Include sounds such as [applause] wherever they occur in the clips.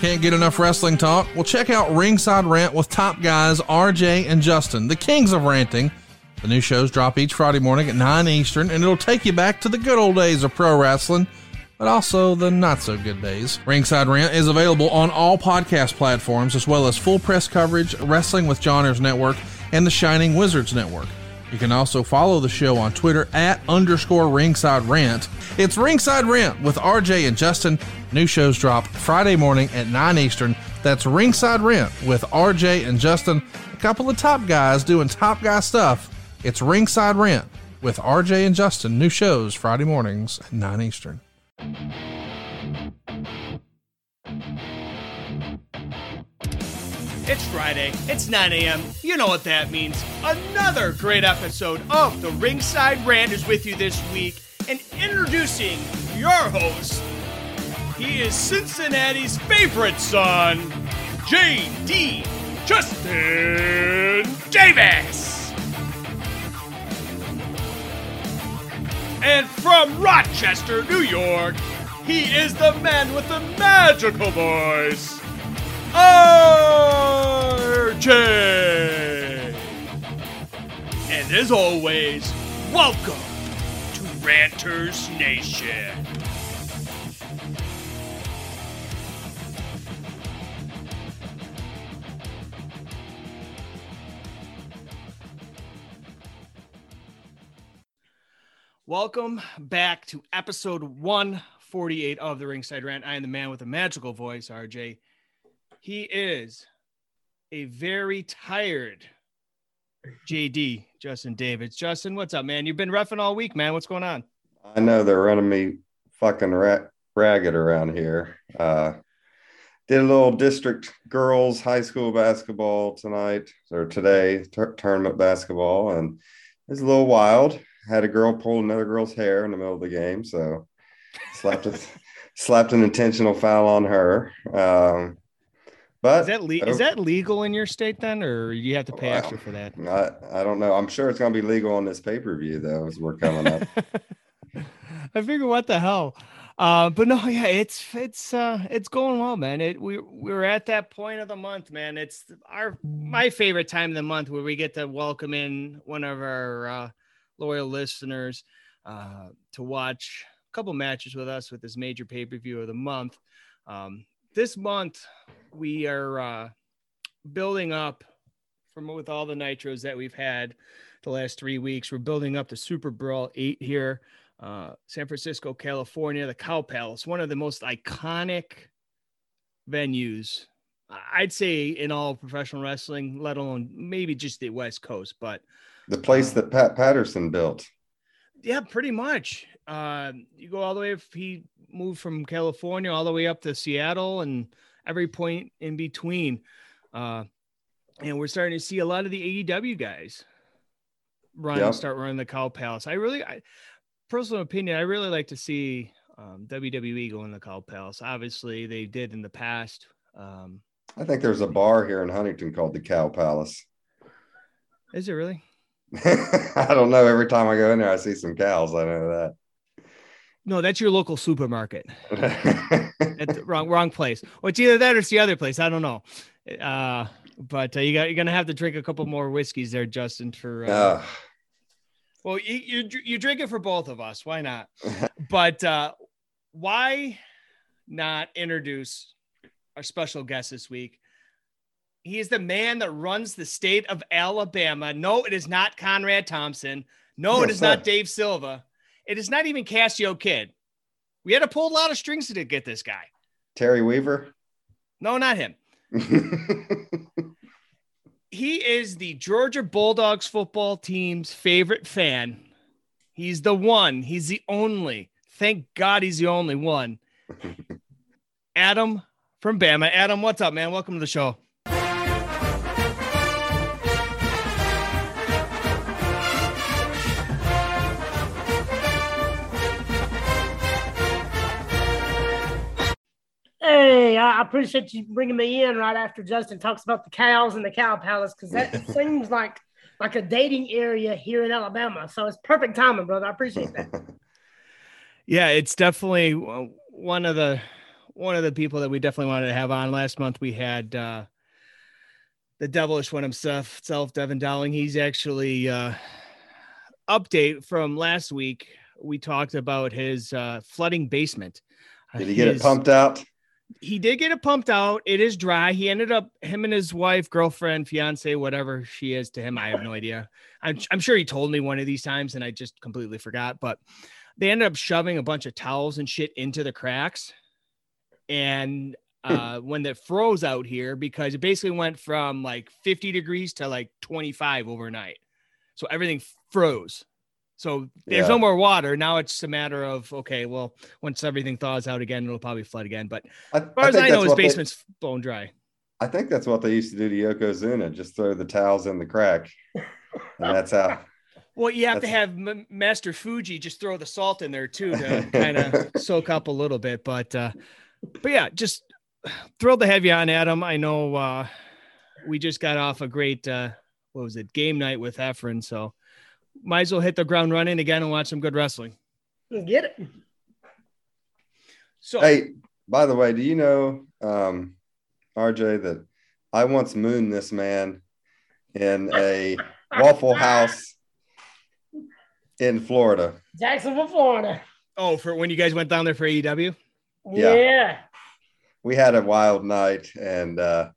Can't get enough wrestling talk? Well, check out Ringside Rant with top guys RJ and Justin, the kings of ranting. The new shows drop each Friday morning at 9 Eastern, and it'll take you back to the good old days of pro wrestling, but also the not so good days. Ringside Rant is available on all podcast platforms, as well as full press coverage, Wrestling with Johners Network, and the Shining Wizards Network. You can also follow the show on Twitter at underscore ringside rant. It's Ringside Rant with RJ and Justin. New shows drop Friday morning at 9 Eastern. That's Ringside Rant with RJ and Justin, a couple of top guys doing top guy stuff. It's Ringside Rant with RJ and Justin. New shows Friday mornings at 9 Eastern. It's Friday. It's 9 a.m. You know what that means. Another great episode of the Ringside Rant is with you this week. And introducing your host, he is Cincinnati's favorite son, J.D. Justin Davis. And from Rochester, New York, he is the man with the magical voice, RJ. And as always, welcome to Ranters Nation. Welcome back to episode 148 of the Ringside Rant. I am the man with the magical voice, RJ. He is a very tired JD, Justin Davis. Justin, what's up, man? You've been roughing all week, man. What's going on? I know they're running me fucking ra- ragged around here. Uh, did a little district girls high school basketball tonight or today, tur- tournament basketball, and it was a little wild. Had a girl pull another girl's hair in the middle of the game, so slapped a, [laughs] slapped an intentional foul on her. Um, but Is that le- is that legal in your state then, or you have to pay Wow. extra for that? I, I don't know. I'm sure it's going to be legal on this pay per view though, as we're coming up. [laughs] I figure what the hell. Uh, but no, yeah, it's it's uh it's going well, man. It we we're at that point of the month, man. It's our my favorite time of the month where we get to welcome in one of our uh, loyal listeners uh, to watch a couple matches with us with this major pay per view of the month. Um, this month we are uh, building up from with all the nitros that we've had the last three weeks. We're building up the Super Brawl eight here uh, San Francisco, California, the Cow Palace, one of the most iconic venues, I'd say, in all professional wrestling, let alone maybe just the West Coast. But the place that Pat Patterson built. yeah, pretty much. Uh, you go all the way, if he moved from California all the way up to Seattle and every point in between. Uh, and we're starting to see a lot of the AEW guys run Yep. start running the Cow Palace. I really, I, personal opinion, I really like to see um, WWE go in the Cow Palace. Obviously, they did in the past. Um, I think there's a bar here in Huntington called the Cow Palace. is it really? [laughs] I don't know. Every time I go in there, I see some cows. I know No, that's your local supermarket. that. [laughs] That's the wrong wrong place. Well, it's either that or it's the other place. I don't know. Uh, but uh, you got you're gonna have to drink a couple more whiskeys there, Justin. For uh, well, you, you you drink it for both of us. Why not? [laughs] but uh, why not introduce our special guest this week? He is the man that runs the state of Alabama. No, it is not Conrad Thompson. No, it is not. [laughs] Dave Silva. It is not even Cassio Kid. We had to pull a lot of strings to get this guy. Terry Weaver. No, not him. [laughs] He is the Georgia Bulldogs football team's favorite fan. He's the one. He's the only. Thank God he's the only one. [laughs] Adam from Bama. Adam, what's up, man? Welcome to the show. Hey, I I appreciate you bringing me in right after Justin talks about the cows and the cow palace because that [laughs] seems like like a dating area here in Alabama. So it's perfect timing, brother. I appreciate that. [laughs] Yeah, it's definitely one of the one of the people that we definitely wanted to have on last month. We had uh, the devilish one himself, self Devin Dowling. He's actually uh, update from last week. We talked about his uh, flooding basement. Did he get His- it pumped out? He did get it pumped out. It is dry. He ended up him and his wife, girlfriend, fiance, whatever she is to him. I have no idea. I'm, I'm sure he told me one of these times and I just completely forgot. But they ended up shoving a bunch of towels and shit into the cracks. And uh, when it froze out here, because it basically went from like 50 degrees to like 25 overnight. So everything froze. So there's Yeah. no more water. Now it's a matter of okay, well, once everything thaws out again, it'll probably flood again. But I, as far as I, know, his what they- basement's bone dry. I think that's what they used to do to Yokozuna. Just throw the towels in the crack, and that's how. [laughs] Well, you have to have M- Master Fuji just throw the salt in there too to [laughs] kind of soak up a little bit. But uh, but yeah, just thrilled to have you on, Adam. I know uh, we just got off a great uh, what was it game night with Efren, so might as well hit the ground running again and watch some good wrestling. Get it. So Hey, by the way, do you know, um, RJ, that I once mooned this man in a [laughs] Waffle House in Florida? Jacksonville, Florida. oh, for when you guys went down there for AEW, Yeah. Yeah. We had a wild night, and uh,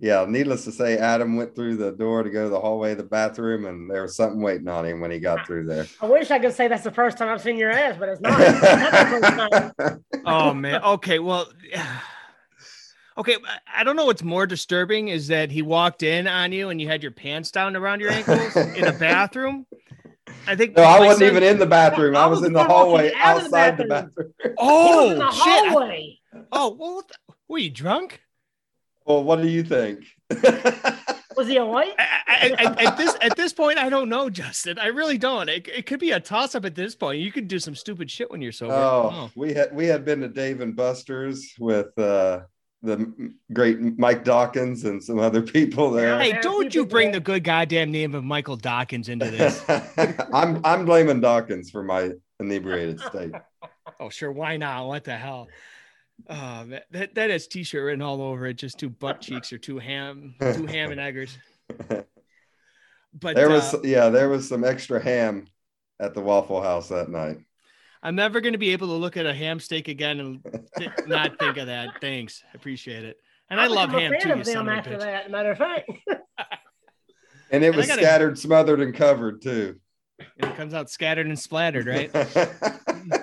yeah, needless to say, Adam went through the door to go to the hallway, the bathroom, and there was something waiting on him when he got through there. I wish I could say that's the first time I've seen your ass, but it's not. It's not the first time. [laughs] oh man okay well [sighs] okay I- i don't know what's more disturbing is that he walked in on you and you had your pants down around your ankles in a bathroom i think No, I wasn't son- even in the bathroom. I I was was in the hallway out of the outside the bathroom. bathroom. He was oh in the shit I- hallway. oh well were you drunk Well, what do you think? [laughs] Was he awake? I, I, I, at this at this point i don't know justin i really don't it, it could be a toss-up at this point you could do some stupid shit when you're sober oh, we had we had been to Dave and Buster's with uh, the great Mike Dawkins and some other people there. hey don't you bring the good goddamn name of michael dawkins into this [laughs] I'm I'm blaming Dawkins for my inebriated state. [laughs] Oh, sure. Why not? What the hell? Oh, man. that that has t-shirt written all over it. Just two butt cheeks or two ham, two ham and eggers. [laughs] But There was uh, yeah, there was some extra ham at the Waffle House that night. I'm never going to be able to look at a ham steak again and th- not think of that. Thanks, I appreciate it. And I, love became ham a fan too. You of them son of a after bitch. that. Matter of fact, [laughs] And it And was gotta- scattered, smothered, and covered too. And it comes out scattered and splattered, right? [laughs]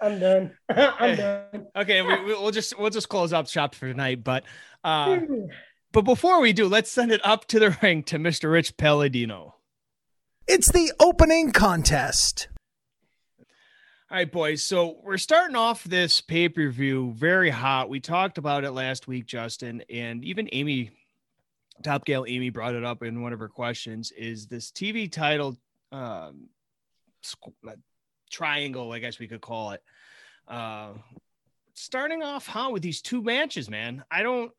I'm done. [laughs] I'm done. Okay, we, we- we'll just we'll just close up shop for tonight. But uh, [sighs] but before we do, let's send it up to the [laughs] ring to Mr. Rich Palladino. It's the opening contest. All right, boys. So we're starting off this pay per view very hot. We talked about it last week, Justin, and even Amy, Top Gal Amy, brought it up in one of her questions. Is this TV title um, squ- triangle? I guess we could call it. Uh, starting off hot with these two matches, man. I don't,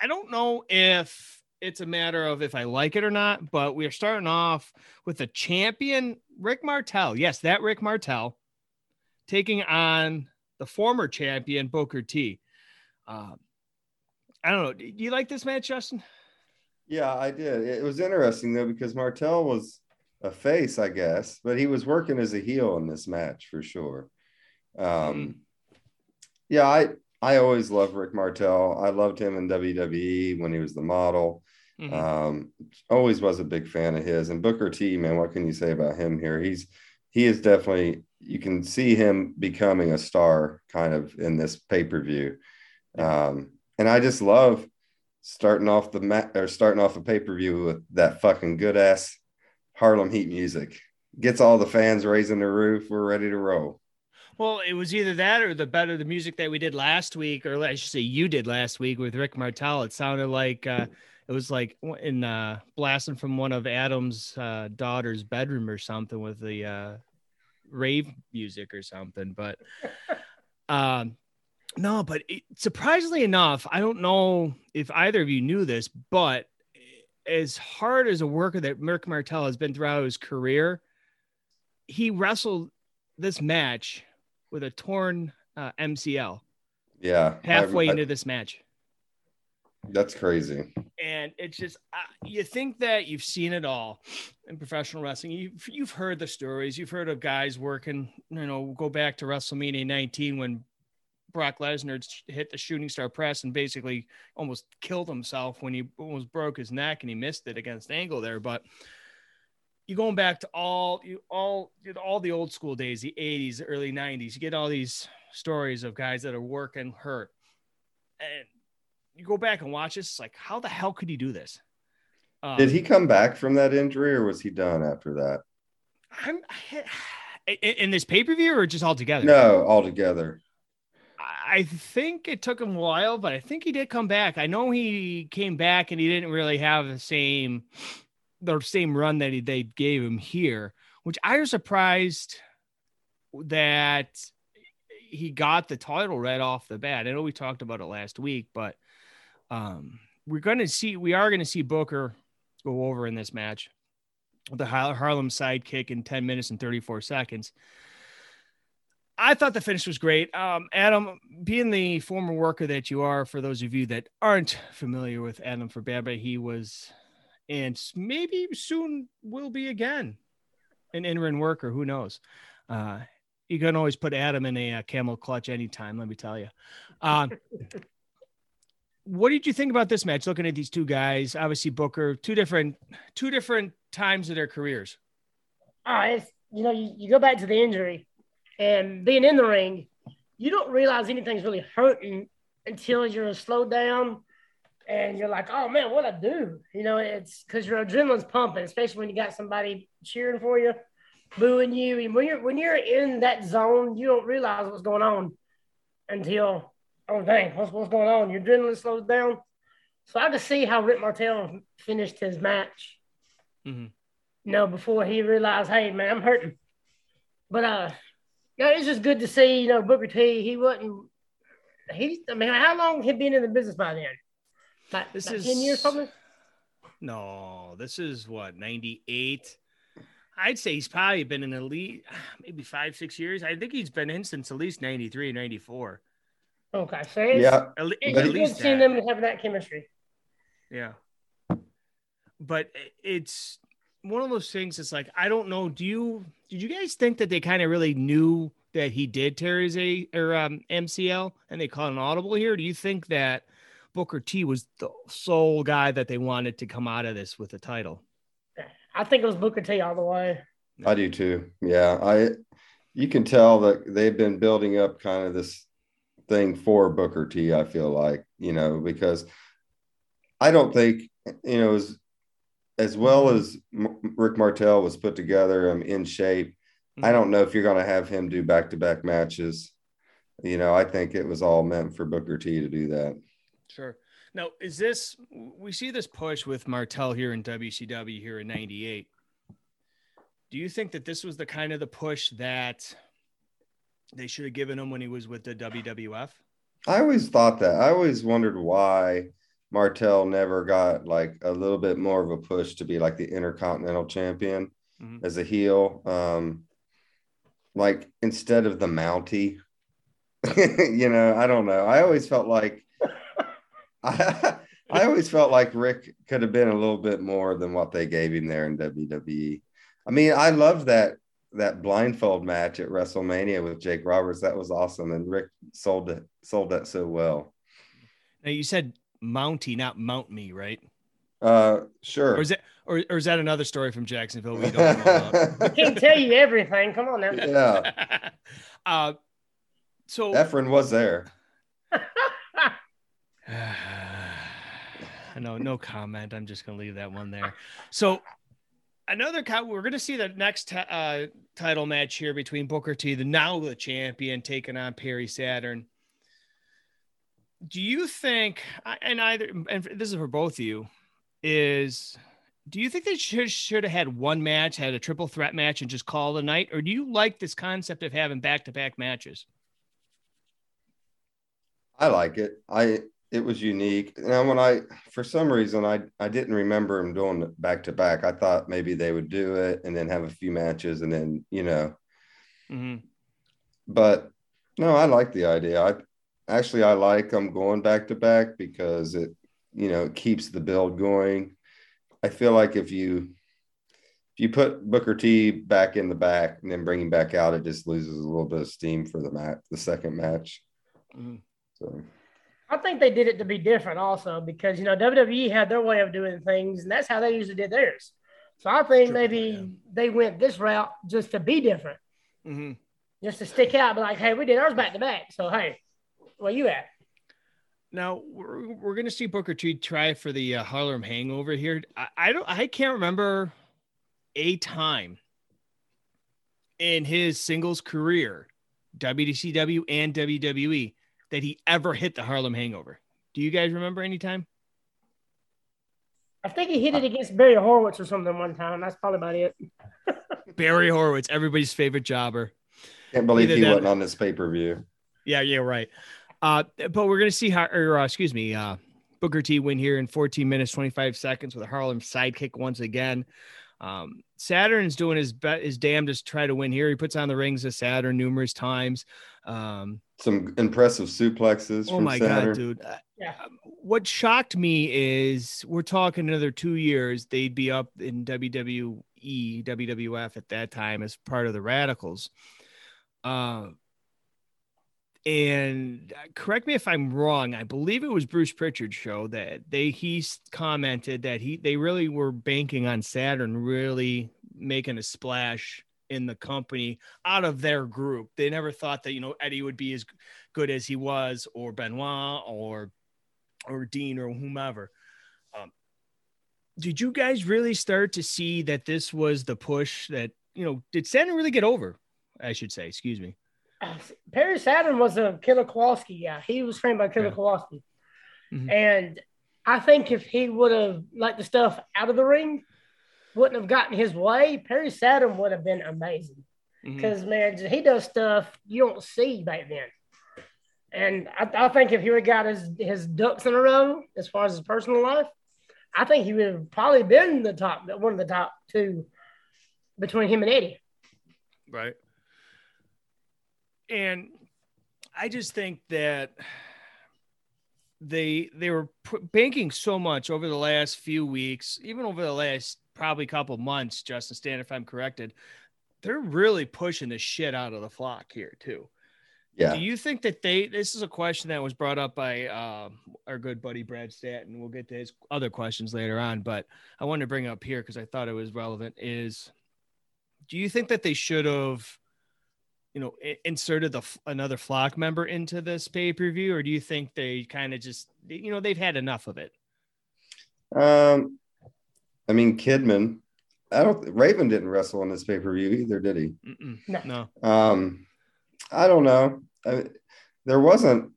I don't know if it's a matter of if I like it or not, but we are starting off with the champion Rick Martel. Yes, that Rick Martel taking on the former champion Booker T. Um, I don't know. Do you like this match, Justin? Yeah, I did. It was interesting though because Martel was a face, I guess, but he was working as a heel in this match for sure. Um, yeah, I I always loved Rick Martel. I loved him in WWE when he was the model. Mhm. Um, always was a big fan of his. And Booker T, man, what can you say about him here? He's he is definitely you can see him becoming a star kind of in this pay per view. Um, and I just love starting off the mat or starting off a pay per view with that fucking good ass Harlem Heat music. Gets all the fans raising the roof. We're ready to roll. Well, it was either that or the better the music that we did last week, or I should say you did last week with Rick Martel. It sounded like uh, it was like in uh, blasting from one of Adam's uh, daughter's bedroom or something with the uh, rave music or something. But [laughs] um, no, but it, surprisingly enough, I don't know if either of you knew this, but as hard as a worker that Rick Martel has been throughout his career, he wrestled this match with a torn uh, MCL. Yeah. halfway I- I- into this match. That's crazy. and it's just uh, you think that you've seen it all in professional wrestling. You've you've heard the stories. You've heard of guys working. You know, go back to WrestleMania 19 when Brock Lesnar hit the shooting star press and basically almost killed himself when he almost broke his neck and he missed it against Angle there. But you going back to all you all all the old school days, the 80s, early 90s. You get all these stories of guys that are working hurt, and you go back and watch this. It's like, how the hell could he do this? Um, Did he come back from that injury or was he done after that? I'm, [sighs] in, in this pay per view or just altogether? No, altogether. I think it took him a while, but I think he did come back. I know he came back and he didn't really have the same the same run that he, they gave him here, which I was surprised that he got the title right off the bat. I know we talked about it last week, but um, we're going to see we are going to see Booker go over in this match. The Harlem sidekick in 10 minutes and 34 seconds. I thought the finish was great. Um, Adam, being the former worker that you are, for those of you that aren't familiar with Adam Forbaba, he was, and maybe soon will be again, an in-ring worker. Who knows? Uh, you can always put Adam in a, uh camel clutch anytime. Let me tell you. Um, [laughs] what did you think about this match? Looking at these two guys, obviously Booker, two different, two different times of their careers. Oh, it's you know, you, you go back to the injury and being in the ring, you don't realize anything's really hurting until you're slowed down and you're like, oh man, what I do? You know, it's because your adrenaline's pumping, especially when you got somebody cheering for you, booing you. And when you're when you're in that zone, you don't realize what's going on until oh dang, what's what's going on? Your adrenaline slows down. So I could see how Rick Martel finished his match Mm-hmm. you know, before he realized, hey, man, I'm hurting. But uh, yeah, it's just good to see, you know, Booker T. He wasn't. He, I mean, how long had he been in the business by then? Like, This like is ten years, probably. No, this is what 98. I'd say he's probably been in elite [sighs] maybe five, six years. I think he's been in since at least 93, 94. Okay, so it's, Yeah. At, le- it's at least seeing that. them having that chemistry. Yeah. But eh, it's one of those things. It's like, I don't know. Do you, did you guys think that they kind of really knew that he did tear his A or um, MCL and they caught an audible here? Do you think that Booker T was the sole guy that they wanted to come out of this with the title? I think it was Booker T. all the way. I do too. Yeah. I you can tell that they've been building up kind of this thing for Booker T, I feel like, you know, because I don't think, you know, as as well as M- Rick Martel was put together um, in shape, I don't know if you're going to have him do back to back matches. You know, I think it was all meant for Booker T to do that. Sure. Now, is this we see this push with Martel here in WCW here in 98. Do you think that this was the kind of the push that they should have given him when he was with the WWF? I always thought that. I always wondered why Martel never got like a little bit more of a push to be like the Intercontinental Champion Mhm. as a heel. Um, like instead of the Mountie, [laughs] you know, I don't know. I always felt like [laughs] I, I always felt like Rick could have been a little bit more than what they gave him there in WWE. I mean, I love that that blindfold match at WrestleMania with Jake Roberts. That was awesome, and Rick sold it sold that so well. Now you said Mountie, not Mount Me, right? Uh, sure. Or is that or, or is that another story from Jacksonville we don't know about? [laughs] Can't tell you everything. Come on now. yeah, [laughs] uh, so Efren was there. [sighs] no, no comment. I'm just gonna leave that one there. So another co- we're gonna see the next ti- uh, title match here between Booker T, the now the champion, taking on Perry Saturn. Do you think, and either, and this is for both of you, is do you think they should should have had one match, had a triple threat match, and just call a night, or do you like this concept of having back to back matches? I like it. I it was unique. now when I for some reason I I didn't remember him doing it back to back. I thought maybe they would do it and then have a few matches and then you know. hmm But no, I like the idea. I actually I like them going back to back because it you know it keeps the build going. I feel like if you if you put Booker T back in the back and then bring him back out, it just loses a little bit of steam for the match, the second match. Mhm. So I think they did it to be different also because you know WWE had their way of doing things and that's how they usually did theirs. So I think True, maybe yeah. they went this route just to be different, Mhm. just to stick out. But like, hey, we did ours back to back. So hey, where you at? Now we're, we're gonna see Booker T try for the uh, Harlem Hangover here. I, I don't I can't remember a time in his singles career, WCW and WWE, that he ever hit the Harlem Hangover. Do you guys remember any time? I think he hit it against Barry Horowitz or something one time. That's probably about it. [laughs] Barry Horowitz, everybody's favorite jobber. can't believe Either he that- wasn't on this pay per view. Yeah, yeah, right. Uh, but we're gonna see how, or uh, excuse me, uh, Booker T win here in 14 minutes 25 seconds with a Harlem sidekick once again. Um, Saturn's doing his be- his damnedest to try to win here. He puts on the rings of Saturn numerous times. Um, Some impressive suplexes oh from my Saturn. god, dude! Uh, Yeah. What shocked me is we're talking another two years. They'd be up in WWE, WWF at that time as part of the Radicalz. Uh, and uh, correct me if I'm wrong. I believe it was Bruce Pritchard's show that they he commented that he they really were banking on Saturn really making a splash in the company out of their group. They never thought that you know Eddie would be as good as he was, or Benoit, or or Dean, or whomever. Um, did you guys really start to see that this was the push that you know? Did Saturn really get over? I should say. Excuse me. [sighs] Perry Saturn was a Killer Kowalski guy. He was trained by Killer Yeah. Kowalski. Mhm. And I think if he would have let the stuff out of the ring, wouldn't have gotten his way, Perry Saturn would have been amazing. Because, man, he does stuff you don't see back then. And I, I think if he would have got his, his ducks in a row as far as his personal life, I think he would have probably been the top, one of the top two between him and Eddie. Right. And I just think that they they were banking so much over the last few weeks, even over the last probably couple months. Justin Stan, if I'm corrected, they're really pushing the shit out of the flock here too. Yeah. Do you think that they? This is a question that was brought up by um, our good buddy Brad Stanton. We'll get to his other questions later on, but I wanted to bring it up here because I thought it was relevant. Is do you think that they should have, you know, inserted the another flock member into this pay per view, or do you think they kind of just, you know, they've had enough of it? Um, I mean, Kidman. I don't. Raven didn't wrestle on this pay per view either, did he? Mm-mm. No. No. Um, I don't know. I, there wasn't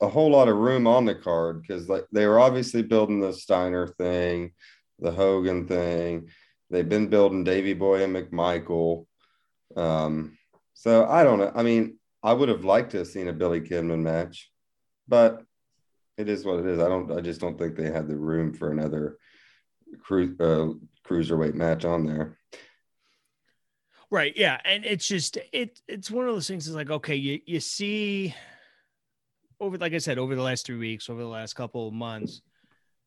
a whole lot of room on the card because like they were obviously building the Steiner thing, the Hogan thing. They've been building Davy Boy and McMichael. Um, so I don't know. I mean, I would have liked to have seen a Billy Kidman match, but it is what it is. I don't. I just don't think they had the room for another cru- uh, cruiserweight match on there. Right. Yeah. And it's just it it's one of those things is like, okay, you, you see over like I said, over the last three weeks, over the last couple of months,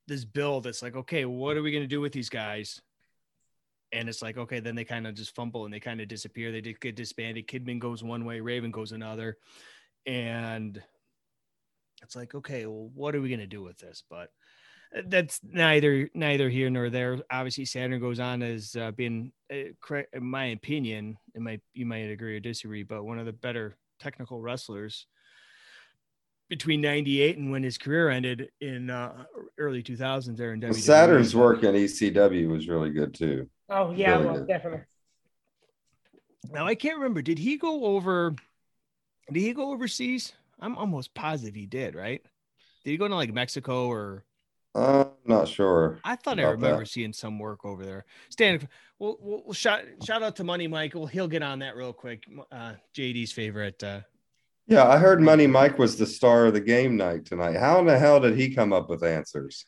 this build, it's like, okay, what are we gonna do with these guys? And it's like, okay, then they kind of just fumble and they kind of disappear. They get disbanded. Kidman goes one way, Raven goes another. And it's like, okay, well, what are we gonna do with this? But uh, that's neither neither here nor there. Obviously, Saturn goes on as uh, being, uh, in my opinion, it might you might agree or disagree, but one of the better technical wrestlers between '98 and when his career ended in uh, early 2000s. There in WWE. Saturn's work in ECW was really good too. Oh, yeah, Really well, definitely. Now I can't remember. Did he go over? Did he go overseas? I'm almost positive he did. Right? Did he go to like Mexico or? Uh, I'm not sure. I thought I remember that. seeing some work over there. Stan, we'll, we'll, we'll shout shout out to Money Mike. Well, He'll get on that real quick. Uh, JD's favorite. Uh, Yeah, I heard Money Mike was the star of the game night tonight. How in the hell did he come up with answers?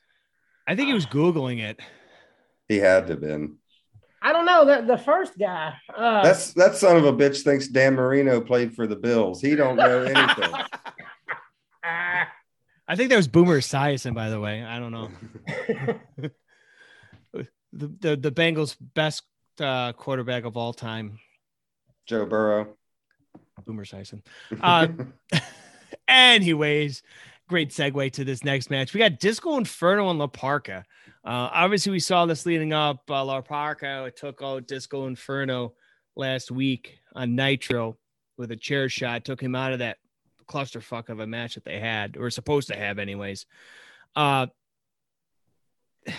I think he was googling it. He had to have been. I don't know. The, the first guy. Uh, That's that son of a bitch thinks Dan Marino played for the Bills. He don't know anything. [laughs] I think that was Boomer Esiason, by the way. I don't know. [laughs] the, the the Bengals' best uh, quarterback of all time, Joe Burrow. Boomer Esiason. Uh, [laughs] anyways, great segue to this next match. We got Disco Inferno and La Parka. Uh, obviously, we saw this leading up. Uh, La Parka took out Disco Inferno last week on Nitro with a chair shot, took him out of that clusterfuck of a match that they had or supposed to have, anyways. Uh, [sighs]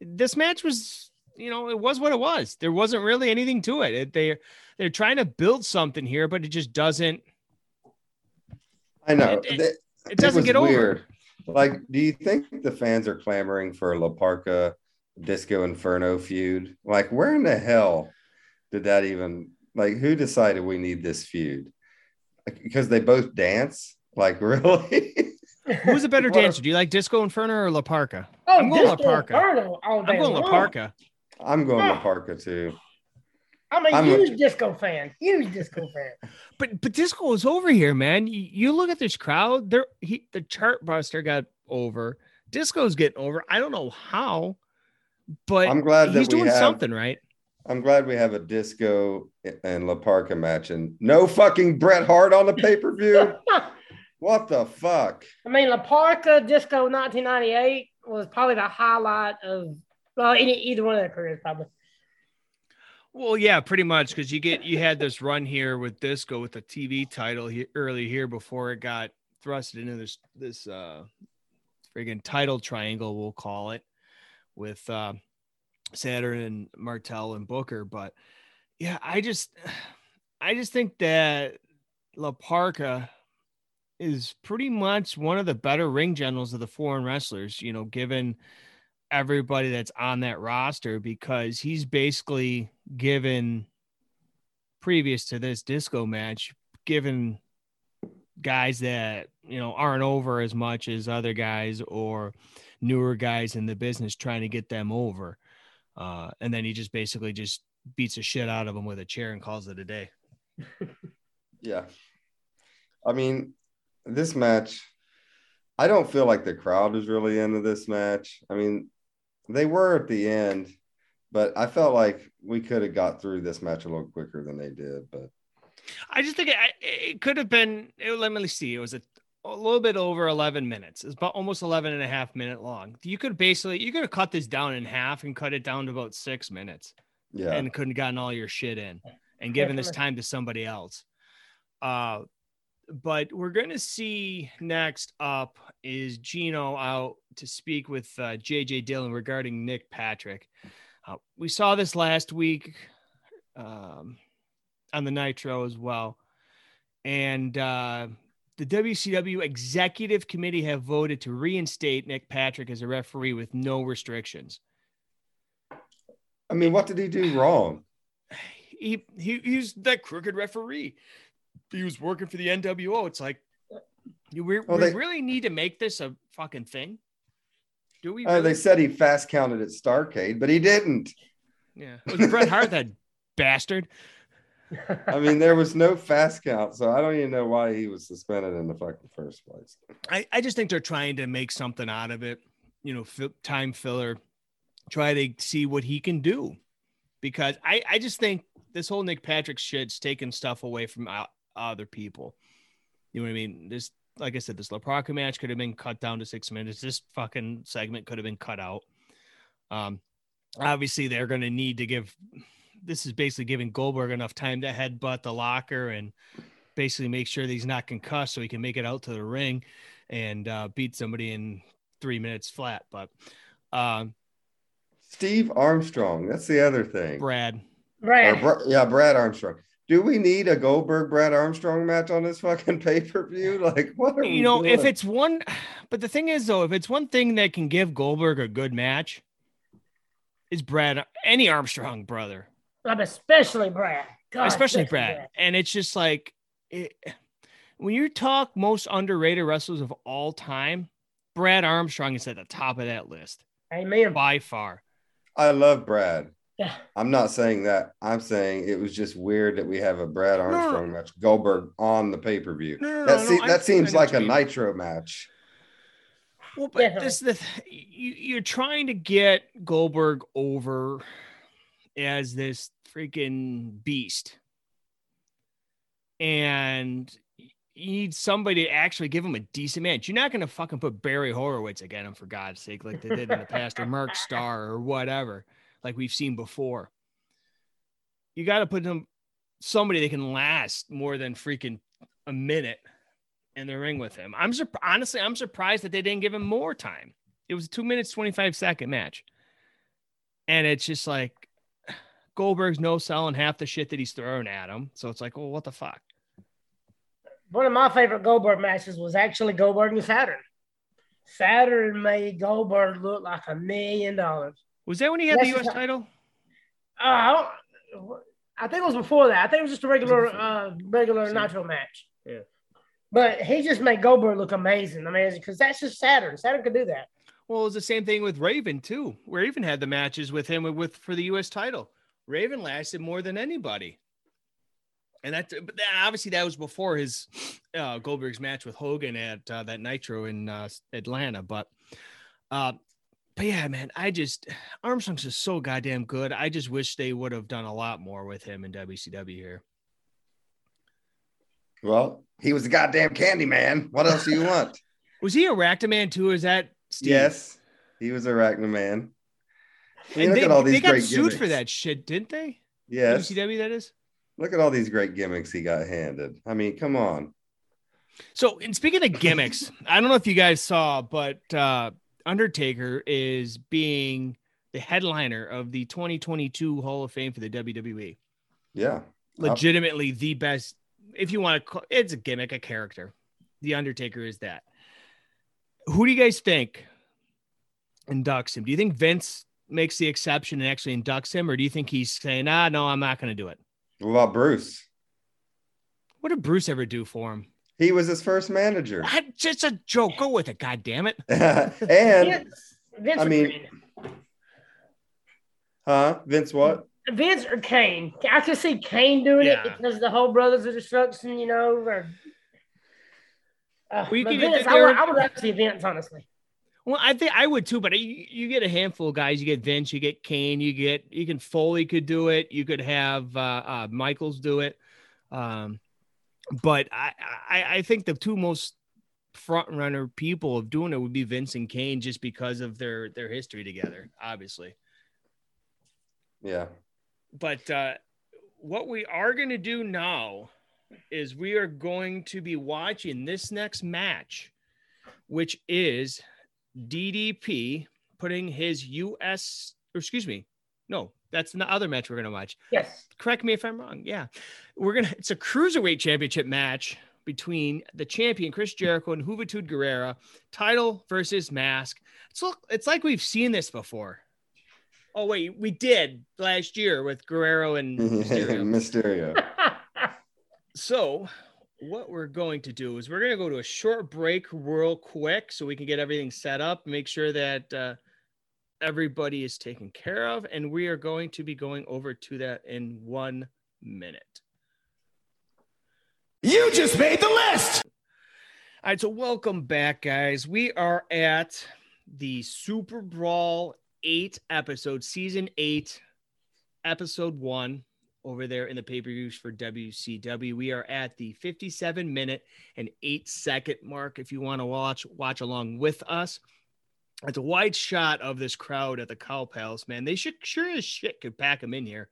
this match was, you know, it was what it was. There wasn't really anything to it. it they they're trying to build something here, but it just doesn't. I know. It- it- It, doesn't get over. Weird. Like, do you think the fans are clamoring for a La Parka Disco Inferno feud? Like, where in the hell did that even like who decided we need this feud? Like, because they both dance? Like, [laughs] really? Who's a better dancer? Do you like Disco Inferno or La Parka? Oh, I'm going La Disco Parka. Inferno I'm going La long. Parka. I'm going La Parka too. I'm a I'm a- huge disco fan. Huge disco fan. [laughs] But but Disco is over here, man. You, you look at this crowd. There, he the chart buster got over. Disco's getting over. I don't know how, but I'm glad that he's we doing have- something right. I'm glad we have a disco and La Parka match and no fucking Bret Hart on the pay-per-view. [laughs] what the fuck? I mean, La Parka Disco 1998 was probably the highlight of well, any, either one of their careers, probably. Well, yeah, pretty much because you get you had this run here with Disco with the TV title here early here before it got thrusted into this this uh friggin' title triangle, we'll call it, with uh Saturn and Martel and Booker. But yeah, I just [sighs] I just think that La Parka is pretty much one of the better ring generals of the foreign wrestlers, you know, given everybody that's on that roster because he's basically given previous to this disco match given guys that you know aren't over as much as other guys or newer guys in the business trying to get them over uh, and then he just basically just beats the shit out of them with a chair and calls it a day [laughs] Yeah. I mean, this match, I don't feel like the crowd is really into this match. I mean, they were at the end, but I felt like we could have got through this match a little quicker than they did. But I just think it, it could have been. It, let me see. It was a, a little bit over 11 minutes. It's about almost 11 and a half minute long. You could basically you could have cut this down in half and cut it down to about six minutes, yeah, and couldn't gotten all your shit in and given this time to somebody else. Uh, but we're gonna see next up is Gino out to speak with uh, JJ Dillon regarding Nick Patrick. Uh, we saw this last week um, on the Nitro as well, and uh, the WCW Executive Committee have voted to reinstate Nick Patrick as a referee with no restrictions. I mean, what did he do wrong? [sighs] he, he he's that crooked referee. He was working for the NWO. It's like, you we, Oh, we really need to make this a fucking thing. Do we? Uh, they said he fast counted at Starcade, but he didn't. yeah, it was Bret Hart, that [laughs] bastard. I mean, there was no fast count, so I don't even know why he was suspended in the fucking first place. I, I just think they're trying to make something out of it. You know, fi- time filler. Try to see what he can do, because I I just think this whole Nick Patrick shit's taking stuff away from o- other people. You know what I mean? This, like I said, this La Parka match could have been cut down to six minutes. This fucking segment could have been cut out. Um, obviously they're going to need to give. This is basically giving Goldberg enough time to headbutt the locker and basically make sure that he's not concussed, so he can make it out to the ring and uh, beat somebody in three minutes flat. But um, Steve Armstrong, that's the other thing. Brad, Or Brad. Bra- yeah, Brad Armstrong. Do we need a Goldberg Brad Armstrong match on this fucking [laughs] pay per view? Like, what are we you know, if it's one, [sighs] but the thing is though, if it's one thing that can give Goldberg a good match, is Brad any Armstrong brother, I'm especially Brad. God, especially Brad. And it's just like it, when you talk most underrated wrestlers of all time, Brad Armstrong is at the top of that list Amen. by far. I love Brad. Yeah. I'm not saying that. I'm saying it was just weird that we have a Brad no, no. Armstrong match, Goldberg on the pay per view. No, no, That, no, se- no, that seems like a. Nitro match. Well, but Definitely. this the th- you, you're trying to get Goldberg over as this freaking beast, and you need somebody to actually give him a decent match. You're not going to fucking put Barry Horowitz again, him for God's sake, like they did in the past, or Mark Starr or whatever, like we've seen before. You got to put them somebody that can last more than freaking a minute in the ring with him. I'm surp- honestly, I'm surprised that they didn't give him more time. It was a two minutes, 25 second match. And it's just like [sighs] Goldberg's no selling half the shit that he's throwing at him. So it's like, well, what the fuck? One of my favorite Goldberg matches was actually Goldberg and Saturn. Saturn made Goldberg look like a million dollars. Was that when he had the US title? Uh, I, I think it was before that. I think it was just a regular, uh, regular? Nitro match. Yeah. But he just made Goldberg look amazing. Amazing because that's just Saturn. Saturn could do that. Well, it was the same thing with Raven too. Raven had the matches with him with for the US title. Raven lasted more than anybody. And that, but obviously that was before his uh, Goldberg's match with Hogan at uh, that Nitro in uh, Atlanta. But, uh, but yeah, man, I just [sighs] Armstrong's just so goddamn good. I just wish they would have done a lot more with him in WCW here. Well, he was a goddamn candy man. What else do you want? [laughs] Was he a Ractaman too? Is that Steve? yes, he was a Arachnaman. I mean, And look they, at all these they got great sued for that shit, didn't they? Yes, WCW, that is. look at all these great gimmicks he got handed. I mean, come on. So, and speaking of gimmicks, I don't know if you guys saw, but uh, Undertaker is being the headliner of the 2022 Hall of Fame for the WWE. Yeah, Legitimately the best, if you want to call it's a gimmick, a character. The Undertaker is that. Who do you guys think inducts him? Do you think Vince makes the exception and actually inducts him, or do you think he's saying, ah, no, I'm not going to do it? what about Bruce? What did Bruce ever do for him? He was his first manager, What? Just a joke. Go with it. God damn it. [laughs] and Vince, Vince I mean- Kane. huh? Vince, what? Vince or Kane. I can see Kane doing Yeah. it because the whole Brothers of Destruction, you know. Or, uh, Well, you but can- Vince, I would, I would rather see Vince, honestly. Well, I think I would too, but you, you get a handful of guys. You get Vince, you get Kane, you get you can Foley could do it. You could have uh, uh, Michaels do it. Um, but I, I I think the two most front runner people of doing it would be Vince and Kane, just because of their their history together, obviously. Yeah, But uh, what we are going to do now is we are going to be watching this next match, which is DDP putting his US, or excuse me, no, that's the other match we're going to watch. Yes. Correct me if I'm wrong. Yeah, we're gonna. It's a cruiserweight championship match between the champion Chris Jericho and Juventud Guerrera, title versus mask. It's look, it's like we've seen this before. Oh wait, we did last year with Guerrero and [laughs] Mysterio. Mysterio. [laughs] So, what we're going to do is we're going to go to a short break real quick so we can get everything set up, make sure that uh, everybody is taken care of. And we are going to be going over to that in one minute. You just made the list. All right, so welcome back, guys. We are at the Super Brawl 8 episode, season 8, episode 1 over there in the pay-per-views for WCW. We are at the 57 minute and 8 second mark if you want to watch watch along with us. It's a wide shot of this crowd at the Cow Palace, man. They should sure as shit could pack them in here.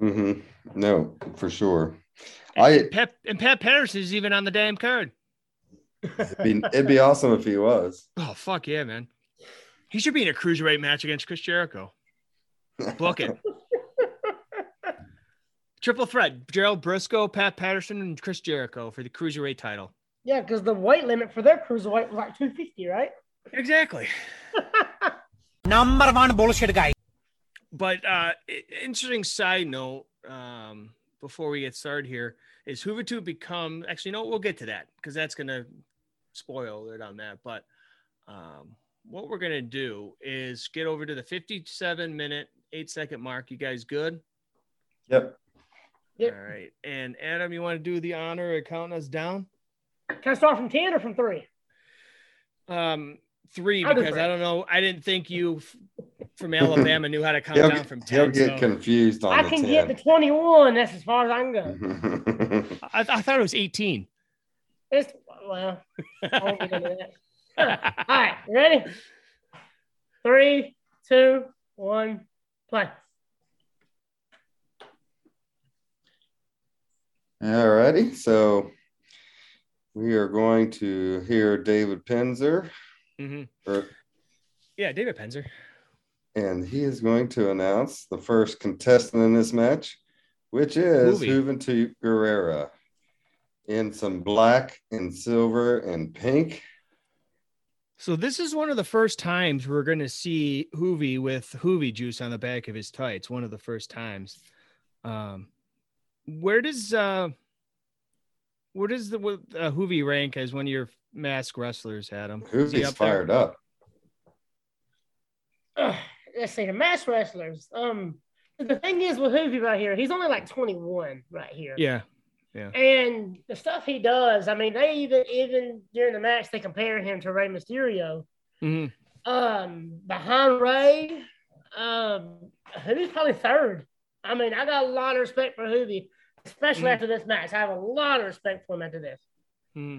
Mm-hmm. No, for sure. And, I- and Pat, and Pat Patterson is even on the damn card. It'd be, it'd be awesome if he was. [laughs] Oh fuck yeah, man! He should be in a cruiserweight match against Chris Jericho. Book it. [laughs] Triple threat: Gerald Brisco, Pat Patterson, and Chris Jericho for the cruiserweight title. yeah, because the weight limit for their cruiserweight was like 250, right? Exactly. [laughs] Number one bullshit guy. But uh interesting side note, um, before we get started here, is Juventud become actually no, we'll get to that because that's gonna spoil it on that. But um what we're gonna do is get over to the 57 minute, eight second mark. You guys good? Yep. Yep. All right. And Adam, you want to do the honor of counting us down? Can I start from 10 or from three? Um, three because three. I don't know. I didn't think you from Alabama knew how to count He'll, down get- from he'll get so- confused on I the can 10. get the 21. That's as far as I can go. [laughs] I, I thought it was eighteen. It's, well, I won't get into that. [laughs] All right, ready? Three, two, one, play. All righty. So we are going to hear David Penzer, hmm or, Yeah, David Penzer. and he is going to announce the first contestant in this match, which is Movie. Juventud Guerrera in some black and silver and pink. So this is one of the first times we're going to see Juvi with Juvi juice on the back of his tights. One of the first times. Um, where does uh, where does the what, uh, Juvi rank as one of your mask wrestlers, Adam? Is he Who's up there? fired up? Ugh, let's see, the match wrestlers. Um, the thing is with Juvi right here, he's only like 21 right here. Yeah, Yeah. And the stuff he does, I mean, they even even during the match they compare him to Rey Mysterio. hmm Um, behind Rey, um, Juvi's probably third. I mean, I got a lot of respect for Juvi, especially Mhm. after this match. I have a lot of respect for him after this. hmm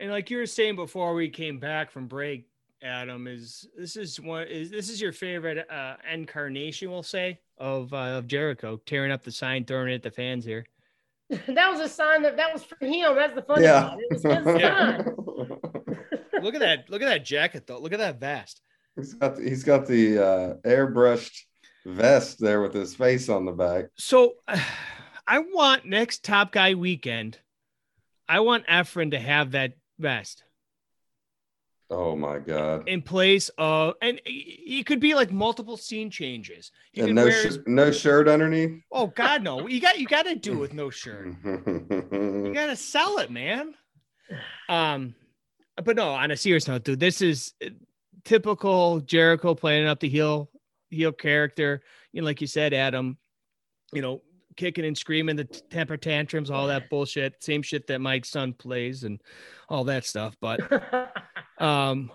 And like you were saying before we came back from break, Adam, is this is one is this is your favorite uh, incarnation, we'll say, of uh, of Jericho tearing up the sign, throwing it at the fans here. [laughs] that was a sign that that was for him. That's the funny Yeah. part. It was his [laughs] Yeah. sign. [laughs] Look at that! Look at that jacket, though. Look at that vest. he's got he's got the uh, airbrushed vest there with his face on the back. So, [sighs] I want next Top Guy weekend. I want Efren to have that vest Oh my god! in place of, and it could be like multiple scene changes. You And no wear. sh- no shirt underneath. oh God, no! You got you got to do it with no shirt. You [laughs] got to sell it, man. Um, but no, on a serious note, dude, this is uh, typical Jericho playing up the heel heel character. You know, like you said, Adam. You know, kicking and screaming, the t- temper tantrums, all that bullshit. Same shit that Mike's son plays and all that stuff. But [laughs] um,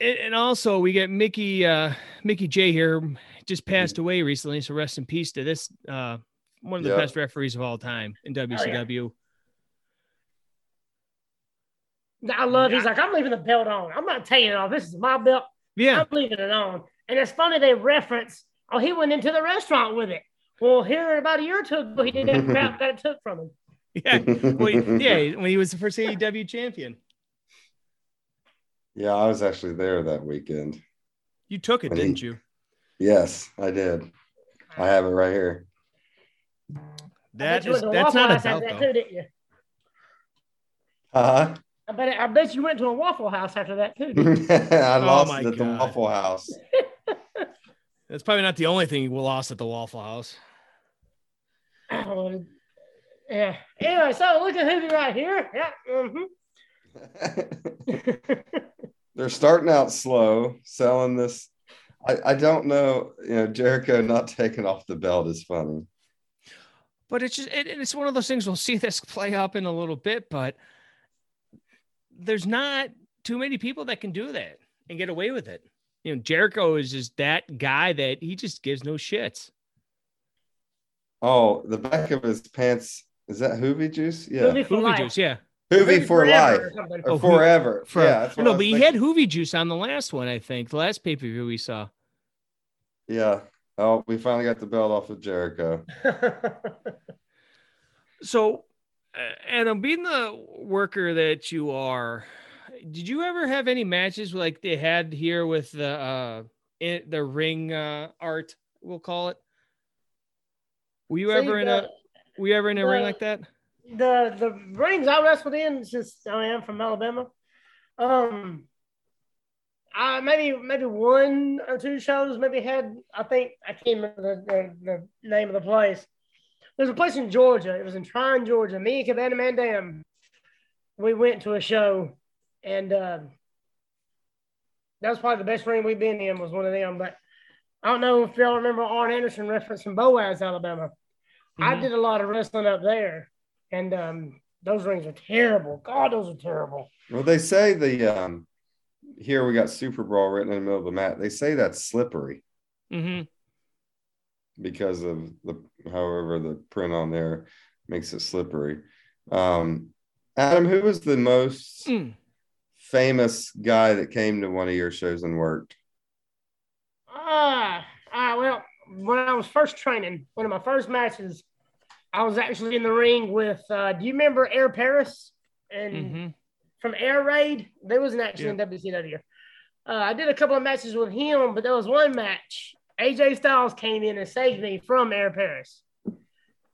and, and also we get Mickey uh Mickey J here just passed away recently. So rest in peace to this uh one of the Yeah. best referees of all time in WCW. I love. He's like, I'm leaving the belt on. I'm not taking it off. This is my belt. Yeah. I'm leaving it on. And it's funny they reference, oh, he went into the restaurant with it. Well, here about a year or two ago, he did that crap that it took from him. [laughs] Yeah. Well, yeah, when he was the first AEW champion. yeah, I was actually there that weekend. You took it, When didn't you? Yes, I did. I have it right here. I That bet you is went to that's Waffle not a House belt that though. too, didn't you? Uh-huh. I bet I bet you went to a Waffle House after that too. [laughs] I lost Oh my it at the Waffle House. [laughs] That's probably not the only thing we lost at the Waffle House. Oh, yeah. Anyway, so look at Juvi right here. Yeah. hmm [laughs] They're starting out slow, selling this. I, I don't know, you know, Jericho not taking off the belt is funny. But it's just it, it's one of those things we'll see this play up in a little bit, but there's not too many people that can do that and get away with it. You know, Jericho is just that guy that he just gives no shits. Oh, the back of his pants is that Juvi juice? Yeah, Juvi for Juvi juice, yeah. Juvi Juvi for forever life or or Oh, forever. For, yeah, that's what no, was but he had Juvi juice on the last one, I think, the last pay per view we saw. Yeah. Oh, we finally got the belt off of Jericho. [laughs] So, uh, Adam, being the worker that you are, did you ever have any matches like they had here with the uh in, the ring uh art? We'll call it. Were you See, ever in a the- Were you ever in a ring like that? the the rings I wrestled in just I am from Alabama. Um, I maybe maybe one or two shows maybe had I think I can't remember the, the, the name of the place. There's a place in Georgia. It was in Trion, Georgia. Me and Cabana Man Dan, we went to a show, and uh, that was probably the best ring we've been in. Was one of them, but I don't know if y'all remember Arn Anderson referencing Boaz, Alabama. I Mhm. did a lot of wrestling up there, and um, those rings are terrible. God, those are terrible. Well, they say the um here we got Super Brawl written in the middle of the mat. They say that's slippery Mm-hmm. because of the however the print on there makes it slippery. Um Adam, who was the most Mm. famous guy that came to one of your shows and worked? Ah, ah, well, when I was first training, one of my first matches, I was actually in the ring with. Uh, do you remember Air Paris and Mhm. from Air Raid? There was an action in WCW. Uh, I did a couple of matches with him, but there was one match. AJ Styles came in and saved me from Air Paris,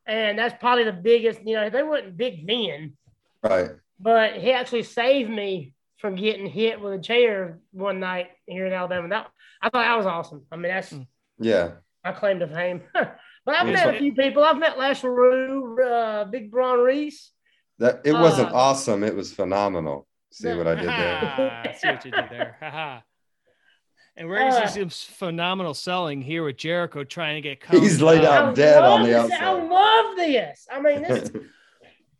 and that's probably the biggest. You know, they weren't big then, Right. but he actually saved me from getting hit with a chair one night here in Alabama. That I thought that was awesome. I mean, that's. Yeah. My claim to fame. [laughs] but I've Yeah. met a few people. I've met Lash LeRoux, uh, Big Braun Reese. That it wasn't Uh, awesome, it was phenomenal. See what I did there? [laughs] See what you did there. Ha, ha. and we're gonna Uh, see some phenomenal selling here with Jericho trying to get. [laughs] He's laid out. out dead on the this. I love this. I mean, this.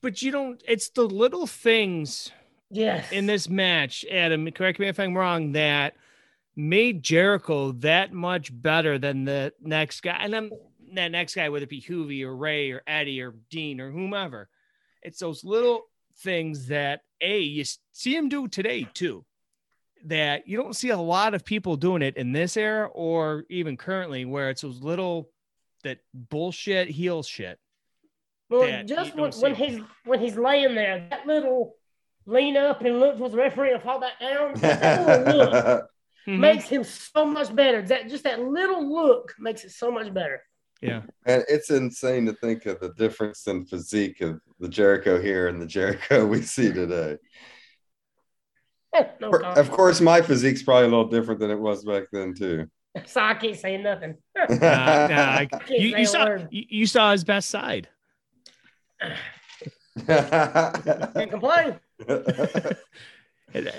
But you don't. It's the little things yes. in this match, Adam. Correct me if I'm wrong. That made Jericho that much better than the next guy. And I'm that next guy, whether it be Juvi or Rey or Eddie or Dean or whomever. It's those little things that a you see him do today too. That you don't see a lot of people doing it in this era or even currently, where it's those little that bullshit heel shit. Well, just when, when he's when he's laying there, that little lean up and look towards the referee and fall back down. That little look [laughs] Mhm. makes him so much better. That just that little look makes it so much better. yeah. And it's insane to think of the difference in physique of the Jericho here and the Jericho [laughs] we see today. no Of course, my physique's probably a little different than it was back then too. [laughs] So I can't say nothing. [laughs] Nah, nah, I- Can't you, say you saw word. you, you saw his best side. [sighs] Can't complain.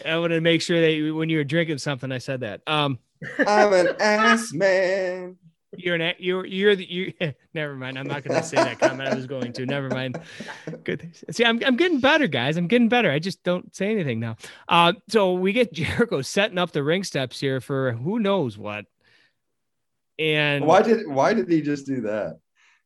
I want to make sure that you- when you were drinking something, I said that. Um, I'm an ass man. you're an you're you're the you. [laughs] Never mind. I'm not going to say that comment. I was going to. Never mind. Good. See, I'm I'm getting better, guys. I'm getting better. I just don't say anything now. Uh, so we get Jericho setting up the ring steps here for who knows what, and Why did why did he just do that?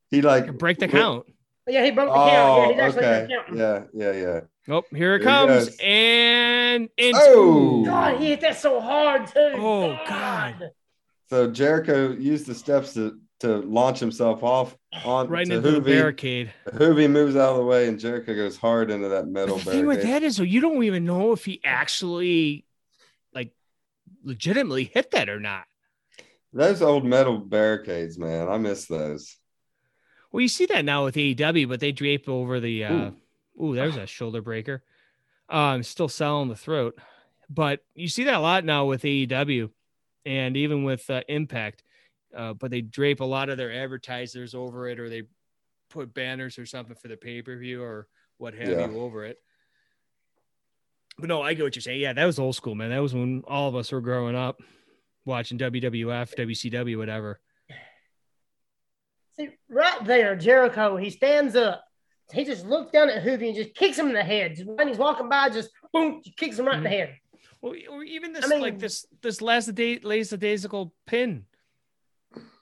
He like break the count. Yeah, he broke the Oh, count. Yeah, he's oh, actually okay. counting. Yeah, yeah, yeah. Oh, here it There he comes, goes. and it's Oh! God, he hit that so hard too. Oh, God. So Jericho used the steps to to launch himself off on right to into the barricade. Juvi moves out of the way and Jericho goes hard into that metal the thing with that is, though, you don't even know if he actually, like, legitimately hit that or not. Those old metal barricades, man. I miss those. Well, you see that now with AEW, but they drape over the. uh Ooh, there's a shoulder breaker. Um, still selling the throat, but you see that a lot now with AEW, and even with uh, Impact. Uh, but they drape a lot of their advertisers over it, or they put banners or something for the pay per view or what have Yeah. you over it. But no, I get what you're saying. Yeah, that was old school, man. That was when all of us were growing up watching WWF, WCW, whatever. See, right there, Jericho, he stands up. He just looks down at Juvi and just kicks him in the head. Just when he's walking by, just boom, kicks him right in the mm-hmm. head. Well, or even this I mean- like this this last day lackadaisical pin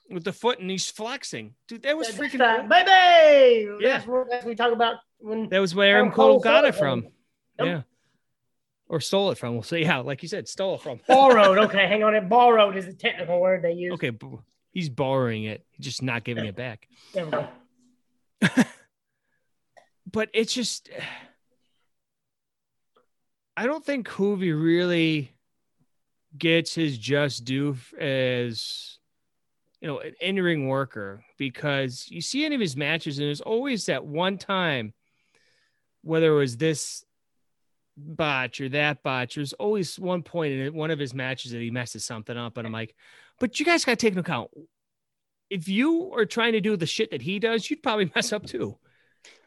with the foot and he's flexing, dude. That was freaking. baby. Yeah. That's what that's what we talk about when That was where Adam Cole Cole got it from. Yep. Yeah. Or stole it from. We'll see yeah, like you said, stole it from. borrowed. [laughs] Okay, hang on. It borrowed is the technical word they use. Okay, b- he's borrowing it, just not giving it back. There we go. [laughs] But it's just, I don't think Juvi really gets his just due as, you know, an in-ring worker because you see any of his matches and there's always that one time, whether it was this botch or that botch, there's always one point in one of his matches that he messes something up, and I'm like, but you guys got to take into account. If you are trying to do the shit that he does, you'd probably [laughs] mess up too.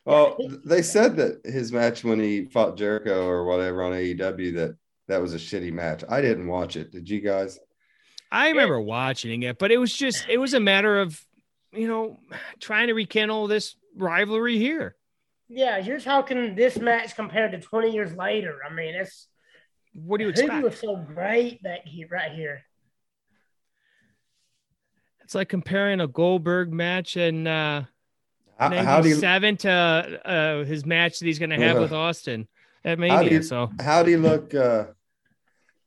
Well, they said that his match when he fought Jericho or whatever on AEW that that was a shitty match. I didn't watch it. Did you guys? I remember watching it, but it was just it was a matter of you know trying to rekindle this rivalry here. Yeah, you're talking this match compared to 20 years later. I mean, it's What do you Juvi expect? was so great back here, right here. It's like comparing a Goldberg match in uh, How, how do you 97 to uh, his match that he's going to have Yeah. with Austin at How do you- So how do you look? Uh,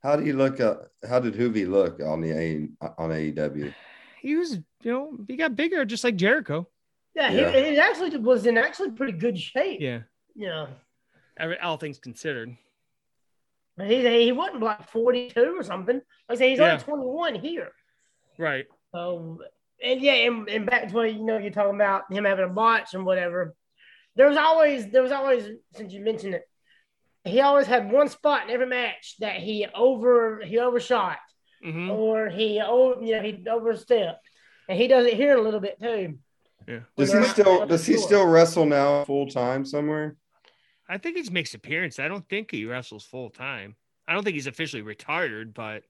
how do you look? Uh, how did Juvi look on the A on AEW? he was, you know, he got bigger just like Jericho. Yeah, Yeah. He, he actually was in actually pretty good shape. Yeah. You know, Every, all things considered. but he, he wasn't like 42 or something. Like I say, he's Yeah. only 21 here. Right. So, and yeah, and, and back to what you know, you're talking about him having a botch and whatever. There was always, there was always, since you mentioned it, he always had one spot in every match that he over, he overshot hmm or he, over you know, he overstepped, and he does it here a little bit too. Yeah. Does he still? Does he still wrestle now full time somewhere? I think he makes appearance. I don't think he wrestles full time. I don't think he's officially retired, but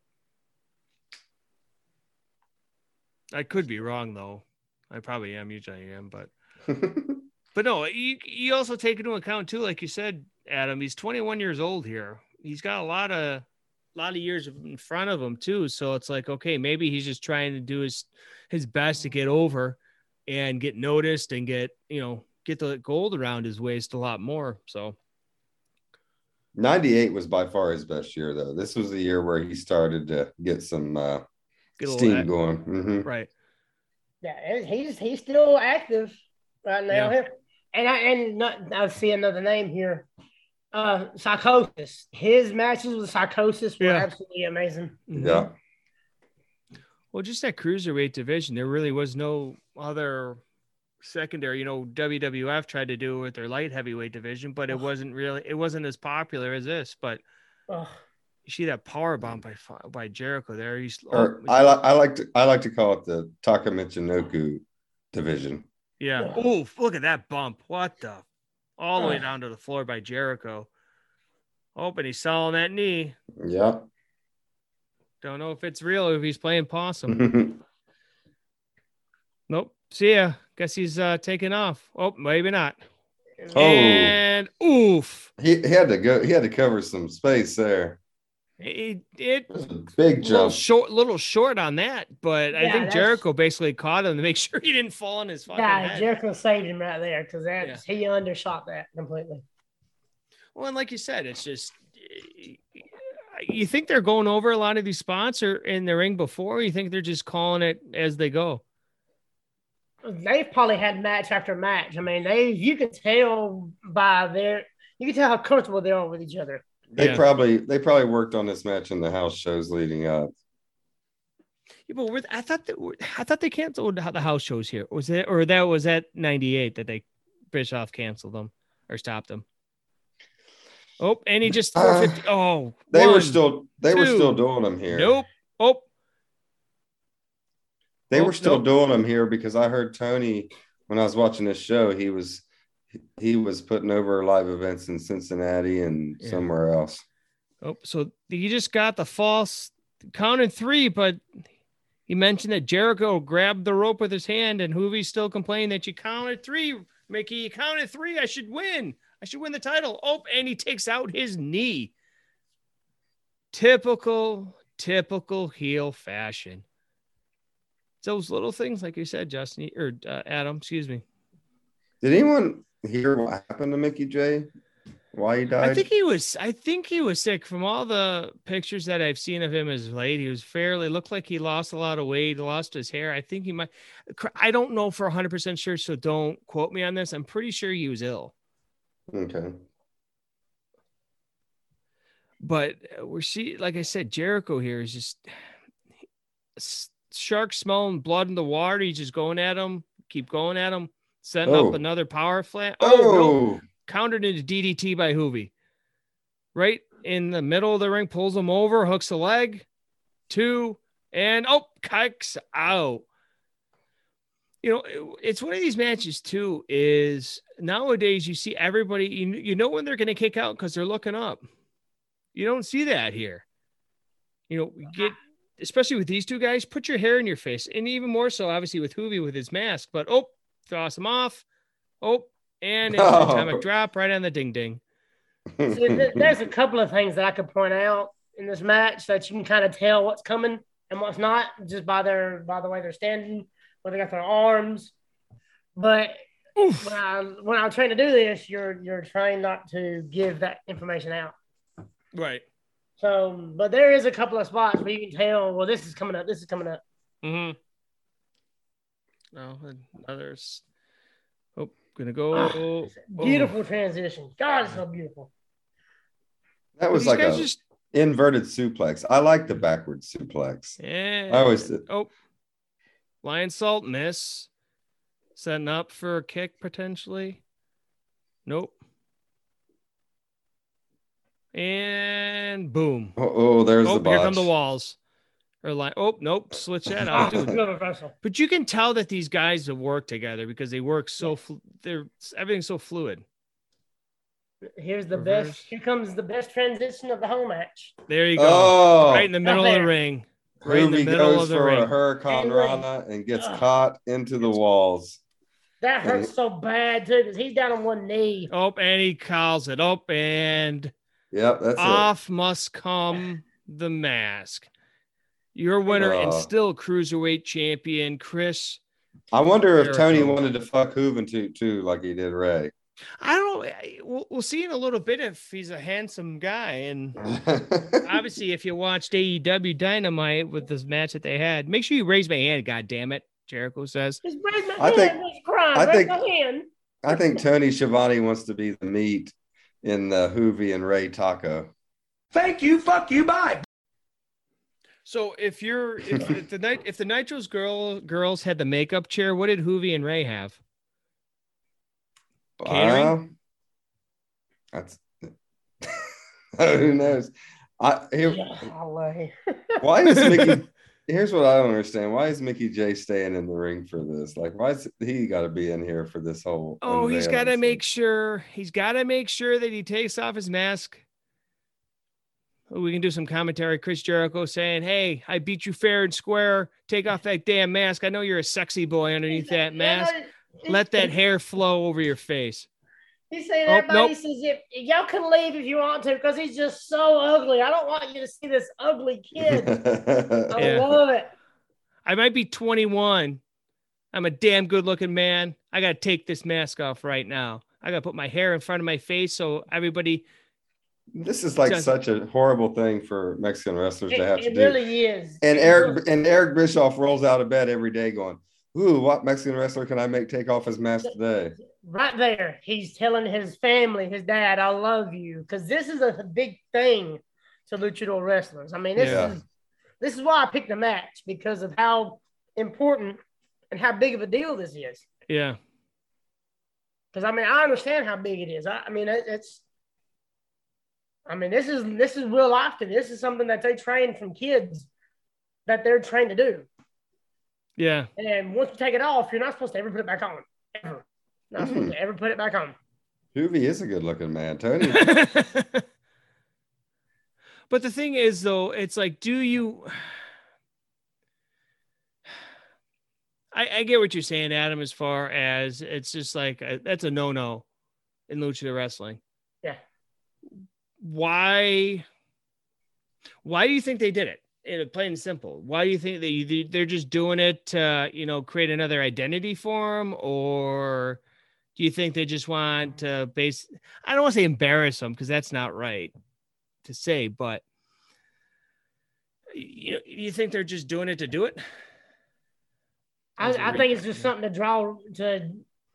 I could be wrong though. I probably am. Usually I am, but [laughs] but no. You you also take into account too, like you said, Adam. He's 21 years old here. He's got a lot of lot of years in front of him too. So it's like okay, maybe he's just trying to do his his best to get over and get noticed and get you know get the gold around his waist a lot more. So. 98 was by far his best year, though. This was the year where he started to get some uh, Get a steam at- going. hmm Right. Yeah, he's he's still active right now. And I and not, I see another name here. Uh, Psychosis. His matches with Psychosis were Yeah. absolutely amazing. Mhm. Yeah. Well, just that cruiserweight division, there really was no other secondary. You know, WWF tried to do it with their light heavyweight division, but it Ugh. wasn't really it wasn't as popular as this. But Ugh. You see that power bomb by by Jericho there. He's Or oh, I like I like to I like to call it the Taka Michinoku division. yeah. Ugh. Oh, look at that bump! What the? All the way down to the floor by Jericho. Oh, but he's selling that knee. Yeah. Don't know if it's real or if he's playing possum. [laughs] Nope. See ya. Guess he's uh taking off. Oh, maybe not. Oh. And oof. he, he had to go. He had to cover some space there. It, it It was a big little jump. short little short on that, but I think Jericho basically caught him to make [laughs] sure he didn't fall on his fucking Yeah, head. Jericho saved him right there because that's he undershot that completely. Well, and like you said, it's just you think they're going over a lot of these spots or in the ring before, or you think they're just calling it as they go. They've probably had match after match. I mean, they you can tell by their you can tell how comfortable they are with each other. They Yeah. probably they probably worked on this match in the house shows leading up. Yeah, but were, I thought that I thought they canceled the house shows here. Was it or that was at '98 that they Bischoff canceled them or stopped them? Oh, and he just Uh, [sighs] oh, They were still they were still doing them here. Nope. Oh, They Oh, were still nope. doing them here because I heard Tony when I was watching this show. He was he was putting over live events in Cincinnati and Yeah. somewhere else. oh. So you just got the false count in three, but he mentioned that Jericho grabbed the rope with his hand, and Juvi's still complaining that you counted three. Mickey, you counted three. I should win. I should win the title. Oh, and he takes out his knee. Typical, typical heel fashion. It's those little things, like you said, Justin or uh, Adam. Excuse me. Did anyone hear what happened to Mickey J? Why he died? I think he was. I think he was sick. From all the pictures that I've seen of him as late, he was fairly looked like he lost a lot of weight, lost his hair. I think he might. I don't know for 100 percent sure, so don't quote me on this. I'm pretty sure he was ill, okay. but uh, we're see, like I said, Jericho here is just [sighs] shark smelling blood in the water. He's just going at him, keep going at him, setting Oh. up another power flat. Oh, no. Oh. countered into DDT by Juvi. Right in the middle of the ring, pulls him over, hooks a leg, two, and oh, kicks out. You know, it's one of these matches too. Is nowadays you see everybody, you, you know when they're going to kick out because they're looking up. You don't see that here. You know, get especially with these two guys, put your hair in your face, and even more so, obviously with Juvi with his mask. But oh, throws him off. Oh, and it's Oh. atomic drop right on the ding ding. See, th- there's a couple of things that I could point out in this match that you can kind of tell what's coming and what's not just by their by the way they're standing, where they got their arms. But when I when I'm trying to do this, you're you're trying not to give that information out. Right. So, but there is a couple of spots where you can tell. Well, this is coming up. This is coming up. Mm-hmm. No, and others. Oh, gonna go. Ah, oh. Beautiful transition. God, it's so beautiful. That was These like a just inverted suplex. I like the backward suplex. yeah. I always did. Oh, lion salt miss. Setting up for a kick potentially. Nope. And boom. Oh, oh there's Oh, the here come the walls. Or like, oh nope, switch that out, [laughs] dude. But you can tell that these guys have worked together because they work so flu- they're everything's so fluid. Here's the Reverse. best. Here comes the best transition of the whole match. There you go. Oh, right in the middle of the ring. Right in the middle goes of the for a ring. Hurricane And Rana and gets Ugh. caught into the walls. That hurts so bad too because he's down on one knee. Oh, and he calls it. Oh, and Yep, that's off must come the mask. Your winner and Oh. still cruiserweight champion, Chris. I wonder if Tony Jericho. wanted to fuck Hooven too, too, like he did Rey. I don't know. We'll, we'll see in a little bit if he's a handsome guy. And [laughs] obviously, if you watched AEW Dynamite with this match that they had, make sure you raise my hand. God damn it, Jericho says. Just raise my I hand. think- crying. I raise think- my hand. I think Tony Schiavone wants to be the meat in the Juvi and Rey taco. Thank you, fuck you, bye. So if you're if, if the night if the Nitros girl girls had the makeup chair, what did Juvi and Rey have? Catering? Uh, that's [laughs] who knows. I here, Golly. [laughs] why is Mickey? Here's what I don't understand. Why is Mickey J staying in the ring for this? Like, why is he got to be in here for this whole? Oh, he's got to make sure he's got to make sure that he takes off his mask. We can do some commentary. Chris Jericho saying, "Hey, I beat you fair and square. Take off that damn mask. I know you're a sexy boy underneath that mask. Let that [laughs] hair flow over your face." He's saying Oh, everybody nope. says if y'all can leave if you want to because he's just so ugly. I don't want you to see this ugly kid. [laughs] I Yeah. love it. I might be 21. I'm a damn good looking man. I got to take this mask off right now. I got to put my hair in front of my face so everybody. This is like Just- such a horrible thing for Mexican wrestlers It, to have to do. it do. really is. and It Eric really- and Eric Bischoff rolls out of bed every day going, "Ooh, what Mexican wrestler can I make take off his mask today?" right there, he's telling his family, his dad, "I love you," because this is a big thing to luchador wrestlers. I mean, this Yeah. is this is why I picked the match because of how important and how big of a deal this is. Yeah. Because I mean, I understand how big it is. I, I mean, it, it's. I mean, this is this is real life. to This is something that they train from kids that they're trained to do. Yeah. And once you take it off, you're not supposed to ever put it back on. Ever. Not supposed to ever put it back on. Juvi is a good-looking man, Tony. [laughs] [laughs] but the thing is, though, it's like, do you. I, I get what you're saying, Adam, as far as it's just like uh that's a no no in lucha wrestling. Why? Why do you think they did it? it plain and simple. Why do you think you, they're just doing it to, you know, create another identity for them, or do you think they just want to base? I don't want to say embarrass them because that's not right to say, but you know, you think they're just doing it to do it? I, I think it's just something to draw to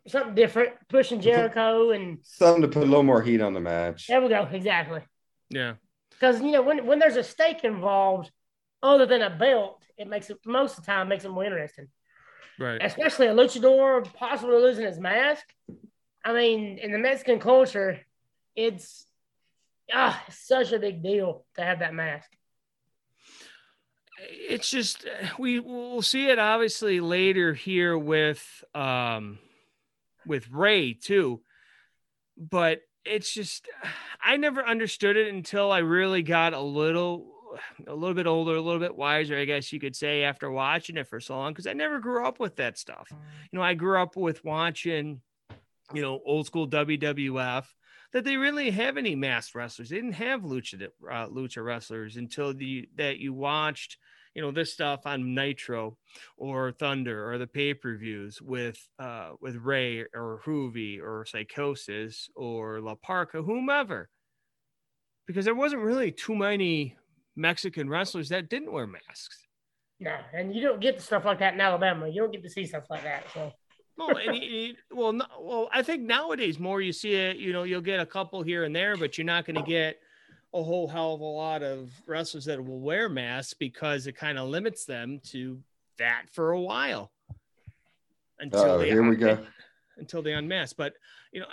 something different, pushing Jericho, and Something to put a little more heat on the match. there we go. Exactly. Yeah. Because you know when when there's a stake involved, other than a belt, it makes it most of the time makes it more interesting. Right. Especially a luchador possibly losing his mask. I mean, in the Mexican culture, it's ah, it's such a big deal to have that mask. it's just we we'll see it obviously later here with um with Ray too. But it's just [sighs] I never understood it until I really got a little [sighs] a little bit older, a little bit wiser, I guess you could say, after watching it for so long, because I never grew up with that stuff. You know, I grew up with watching, you know, old school WWF. That they really have any masked wrestlers. They didn't have lucha uh, lucha wrestlers until the that you watched you know this stuff on Nitro or Thunder or the pay per views with uh, with Rey or Juvi or Psychosis or La Parka, whomever, because there wasn't really too many Mexican wrestlers that didn't wear masks. No, and you don't get stuff like that in Alabama. You don't get to see stuff like that. So. well, and it, well, no, well, I think nowadays more you see it. You know, you'll get a couple here and there, but you're not going to get a whole hell of a lot of wrestlers that will wear masks because it kind of limits them to that for a while until oh, they here we go until they unmask. But you know,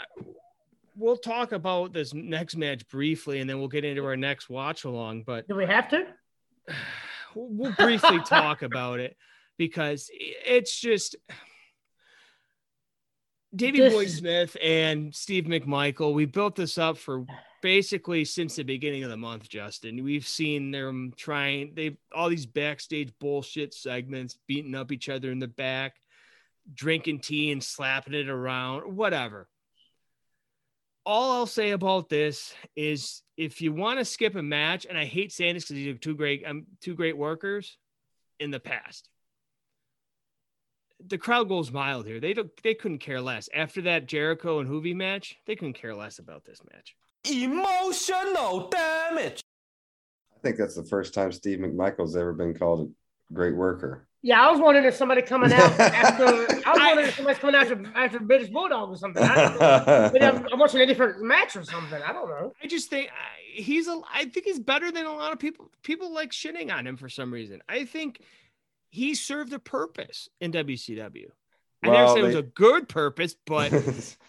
we'll talk about this next match briefly, and then we'll get into our next watch along. But do we have to? [sighs] We'll briefly talk about it because it's just Davey this... Boy Smith and Steve McMichael. We built this up for basically since the beginning of the month, Justin. We've seen them trying they all these backstage bullshit segments, beating up each other in the back, drinking tea and slapping it around, whatever. All I'll say about this is if you want to skip a match, and I hate saying this because these are two great um, two great workers in the past. The crowd goes mild here. They don't they couldn't care less. After that Jericho and Juvi match, they couldn't care less about this match emotional damage. I think that's the first time Steve McMichael's ever been called a great worker. Yeah, I was wondering if somebody coming out [laughs] after. I was wondering if somebody's coming after after British Bulldog or something. I Maybe [laughs] I'm, um, I'm, watching a different match or something. I don't know. I just think uh, he's a. I think he's better than a lot of people. People like shitting on him for some reason. I think he served a purpose in WCW. Well, I never said they, it was a good purpose, but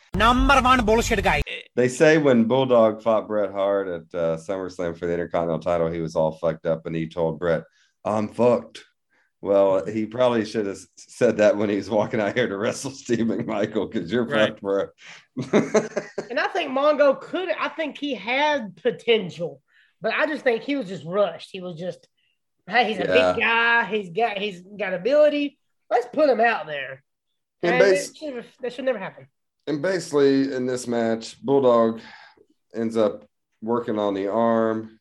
[laughs] number one bullshit guy. They say when Bulldog fought Bret Hart at uh, SummerSlam for the Intercontinental title, he was all fucked up, and he told Bret, "I'm fucked." Well, he probably should have said that when he was walking out here to wrestle [laughs] Steve McMichael because you're right. fucked, bro. and I think Mongo could. I think he had potential, but I just think he was just rushed. He was just, hey, he's a yeah. big guy. He's got he's got ability. Let's put him out there. And, bas- should, that should never happen. And basically, in this match, Bulldog ends up working on the arm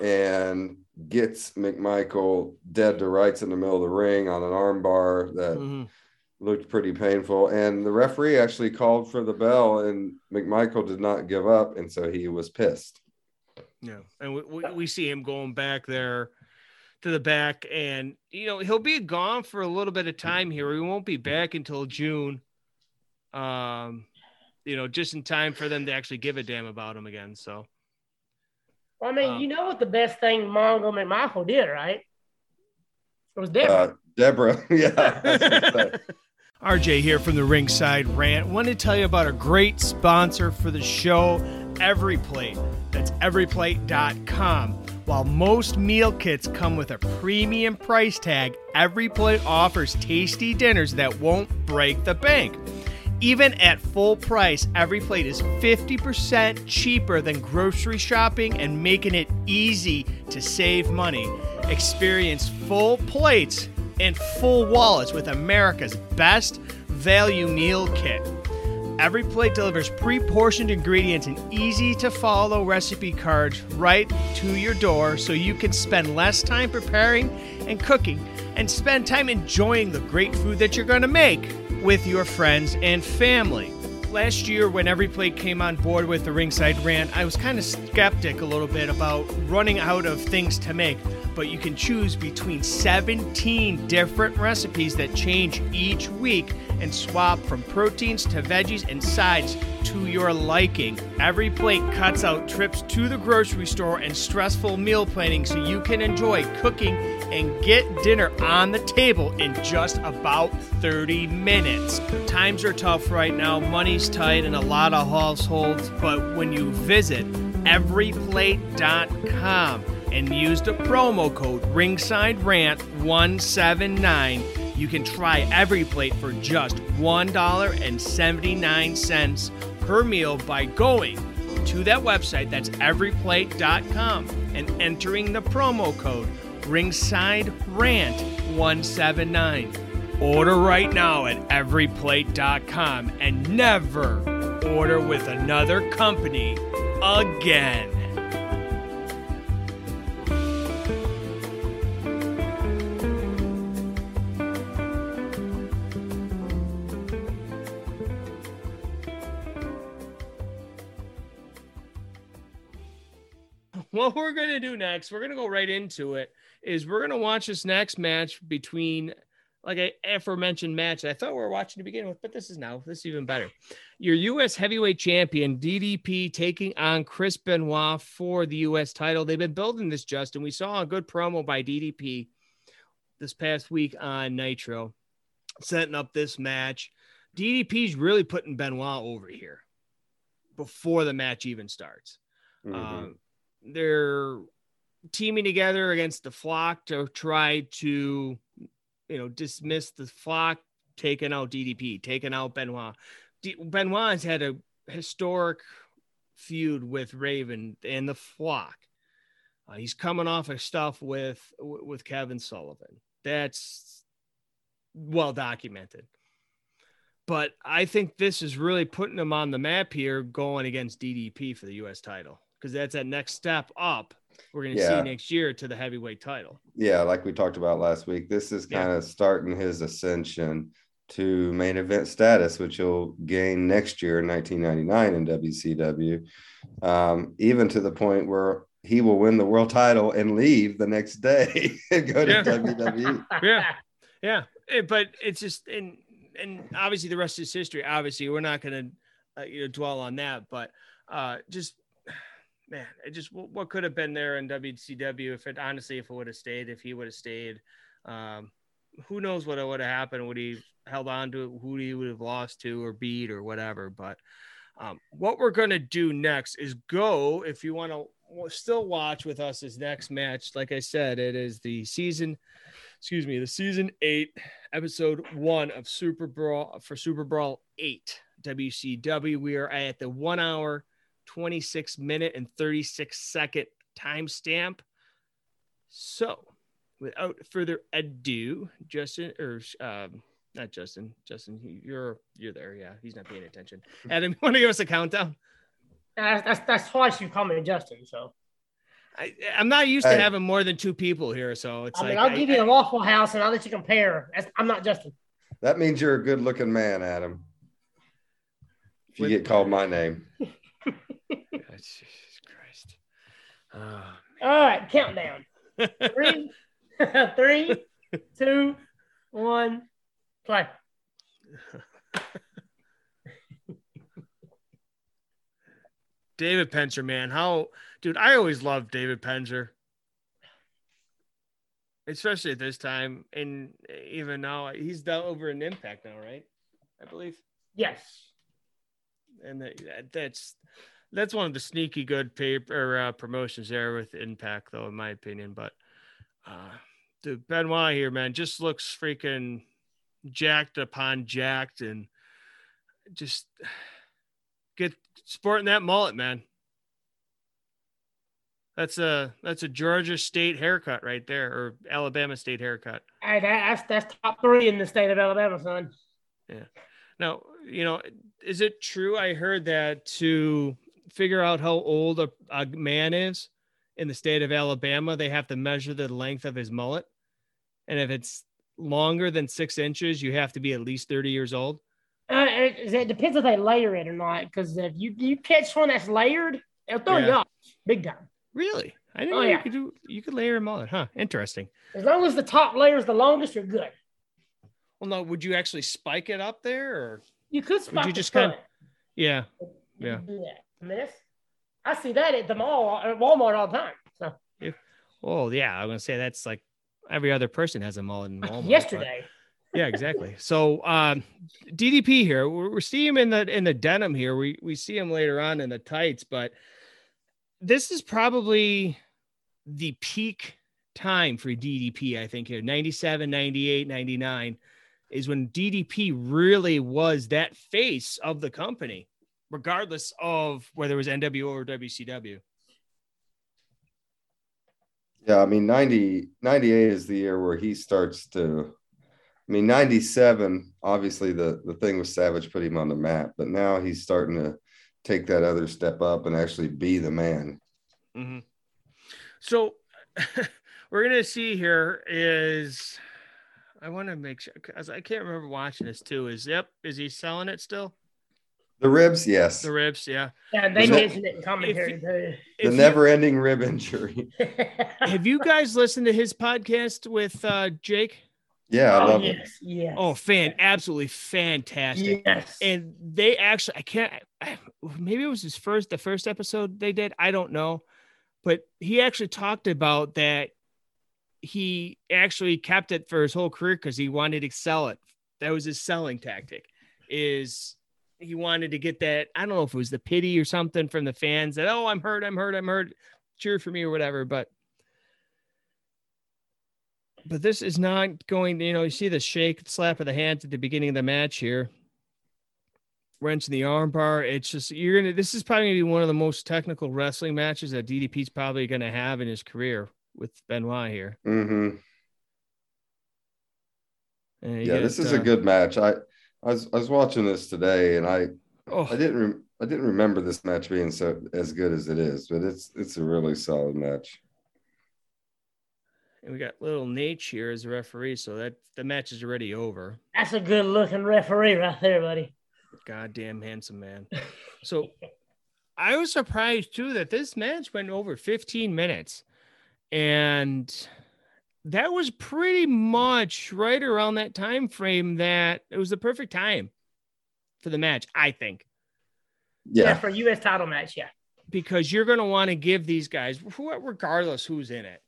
and gets McMichael dead to rights in the middle of the ring on an arm bar that mm-hmm. looked pretty painful. And the referee actually called for the bell, and McMichael did not give up. And so he was pissed. Yeah. And we, we, we see him going back there to the back, and you know he'll be gone for a little bit of time here. He won't be back until June. Um, you know, just in time for them to actually give a damn about him again. So, well, I mean, um, you know what the best thing Mongo McMichael did, right? It was Deborah. Uh, Deborah, [laughs] yeah. [laughs] RJ here from the Ringside Rant. Want to tell you about a great sponsor for the show, Every Plate. That's everyplate.com. While most meal kits come with a premium price tag, Every Plate offers tasty dinners that won't break the bank. Even at full price, Every Plate is 50% cheaper than grocery shopping and making it easy to save money. Experience full plates and full wallets with America's best value meal kit. Every plate delivers pre portioned ingredients and easy to follow recipe cards right to your door so you can spend less time preparing and cooking and spend time enjoying the great food that you're going to make with your friends and family. Last year, when Every Plate came on board with the Ringside Rant, I was kind of skeptic a little bit about running out of things to make but you can choose between 17 different recipes that change each week and swap from proteins to veggies and sides to your liking. Every plate cuts out trips to the grocery store and stressful meal planning so you can enjoy cooking and get dinner on the table in just about 30 minutes. Times are tough right now, money's tight in a lot of households, but when you visit everyplate.com, and use the promo code Ringside Rant 179 you can try every plate for just $1.79 per meal by going to that website, that's everyplate.com, and entering the promo code ringside rant 179. Order right now at everyplate.com and never order with another company again. What we're going to do next, we're going to go right into it, is we're going to watch this next match between like I aforementioned match I thought we were watching to begin with, but this is now this is even better. Your U.S. heavyweight champion DDP taking on Chris Benoit for the U.S. title. They've been building this, Justin. We saw a good promo by DDP this past week on Nitro, setting up this match. DDP's really putting Benoit over here before the match even starts. Mhm. Um, they're teaming together against the flock to try to, you know, dismiss the flock, taking out DDP, taking out Benoit. D- Benoit has had a historic feud with Raven and the flock. Uh, he's coming off of stuff with with Kevin Sullivan. That's well documented. But I think this is really putting him on the map here, going against DDP for the U.S. title because that's that next step up. We're going to Yeah. see next year to the heavyweight title. yeah, like we talked about last week, this is Yeah. kind of starting his ascension to main event status, which he'll gain next year in 1999 in WCW, um, even to the point where he will win the world title and leave the next day [laughs] and go to. Yeah. WWE. [laughs] Yeah. Yeah, Eh, but it's just and and obviously the rest is history. Obviously, we're not going to uh, you know dwell on that, but uh, just man, it just what, what could have been there in WCW if it honestly if it would have stayed, if he would have stayed. Um, who knows what would have happened? Would he held on to it? Who he would have lost to or beat or whatever? But um, what we're gonna do next is go. If you want to still watch with us, his next match, like I said, it is the season excuse me, the season eight, episode one of Super Brawl for Super Brawl eight WCW. We are at the one hour, 26 minute, and 36 second timestamp. So, without further ado, Justin or um, not Justin, Justin, you're you're there. Yeah, he's not paying attention. [laughs] Adam, you want to give us a countdown? That's, that's that's twice you called me Justin. So I, I'm not used to having more than two people here, so it's I like mean, I'll I- give you the Waffle House and I'll let you compare. That's, I'm not Justin. That means you're a good looking man, Adam. If you With- get called my name. [laughs] God, Jesus Christ. Oh, All right, countdown. Three, [laughs] three, two, one, play. [laughs] David Penzer, man. How, dude, I always loved David Penzer. Especially at this time. And even now, he's down over in Impact now, right? I believe. Yes. And that- that's that's one of the sneaky good paper uh, promotions there with Impact, though, in my opinion. But uh, dude, Benoit here, man, just looks freaking jacked upon jacked and just [sighs] get sporting that mullet, man. That's a that's a Georgia State haircut right there, or Alabama State haircut. Hey, that, that's that's top three in the state of Alabama, son. Yeah. Now, you know, is it true? I heard that to figure out how old a, a man is in the state of Alabama, they have to measure the length of his mullet. And if it's longer than six inches, you have to be at least 30 years old. Uh, it, it depends if they layer it or not. Because if you you catch one that's layered, it'll throw you Yeah. off big time. Really? I didn't Oh, know you could do you could layer a mullet, huh? Interesting. As long as the top layer is the longest, you're good. Well, no, would you actually spike it up there or You could spike you just kinda- yeah. Yeah. Can do that. I mean, that's, I see that at the mall, at Walmart all the time. So Oh yeah, I'm gonna say that's like every other person has a mullet in [laughs] Walmart. but- yesterday, yeah exactly so um ddp here we're, we're seeing him in the in the denim here we we see him later on in the tights but this is probably the peak time for ddp i think here 97 98 99 is when ddp really was that face of the company regardless of whether it was NWO or WCW. Yeah, I mean 90 98 is the year where he starts to I mean 97 obviously the the thing with Savage put him on the map, but now he's starting to take that other step up and actually be the man. Mm-hmm. So [laughs] we're gonna see here is I want to make sure because I can't remember watching this too. Is yep, is he selling it still? The ribs, yes. The ribs, yeah. Yeah, they Is mentioned it in commentary too. The If you- never-ending rib injury. [laughs] have you guys listened to his podcast with uh Jake? Yeah, I oh love it. yes, yes. Oh, fan, absolutely fantastic. yes. And they actually, I can't, I- maybe it was his first, the first episode they did. I don't know. But he actually talked about that he actually kept it for his whole career because he wanted to sell it. That was his selling tactic is he wanted to get that, I don't know if it was the pity or something from the fans that, oh, I'm hurt, I'm hurt, I'm hurt, cheer for me or whatever. But but this is not going, you know, you see the shake, slap of the hands at the beginning of the match here. Wrench in the armbar. It's just you're gonna. This is probably gonna be one of the most technical wrestling matches that DDP's probably gonna have in his career with Benoit here. hmm Yeah, this is uh, a good match. I, I was I was watching this today, and I Oh, I didn't re- I didn't remember this match being so as good as it is, but it's it's a really solid match. and we got little Nate here as a referee, so that the match is already over. That's a good looking referee right there, buddy. Goddamn handsome man. [laughs] So I was surprised too that this match went over 15 minutes. And that was pretty much right around that time frame that it was the perfect time for the match, I think. Yeah, Yeah, for U.S. title match. Yeah. Because you're going to want to give these guys, regardless who's in it.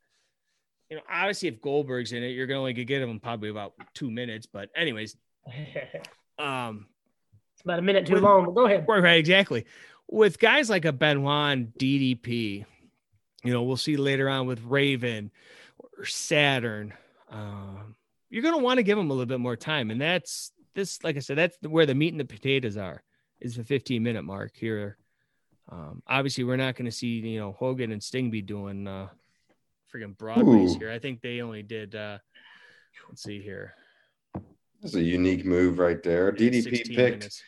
You know, obviously, if Goldberg's in it, you're going to only get him probably about two minutes. But, anyways, [laughs] um, it's about a minute too With- long, but go ahead. Right, right, exactly. With guys like a Benoit and DDP, you know, we'll see later on with Raven or Saturn. Um, you're going to want to give them a little bit more time, and that's this. Like I said, that's where the meat and the potatoes are. Is the 15 minute mark here. Um, obviously, we're not going to see you know Hogan and Sting be doing uh, friggin' Broadways Ooh. here. I think they only did. Uh, let's see here. it's a unique move right there. DDP picked minutes.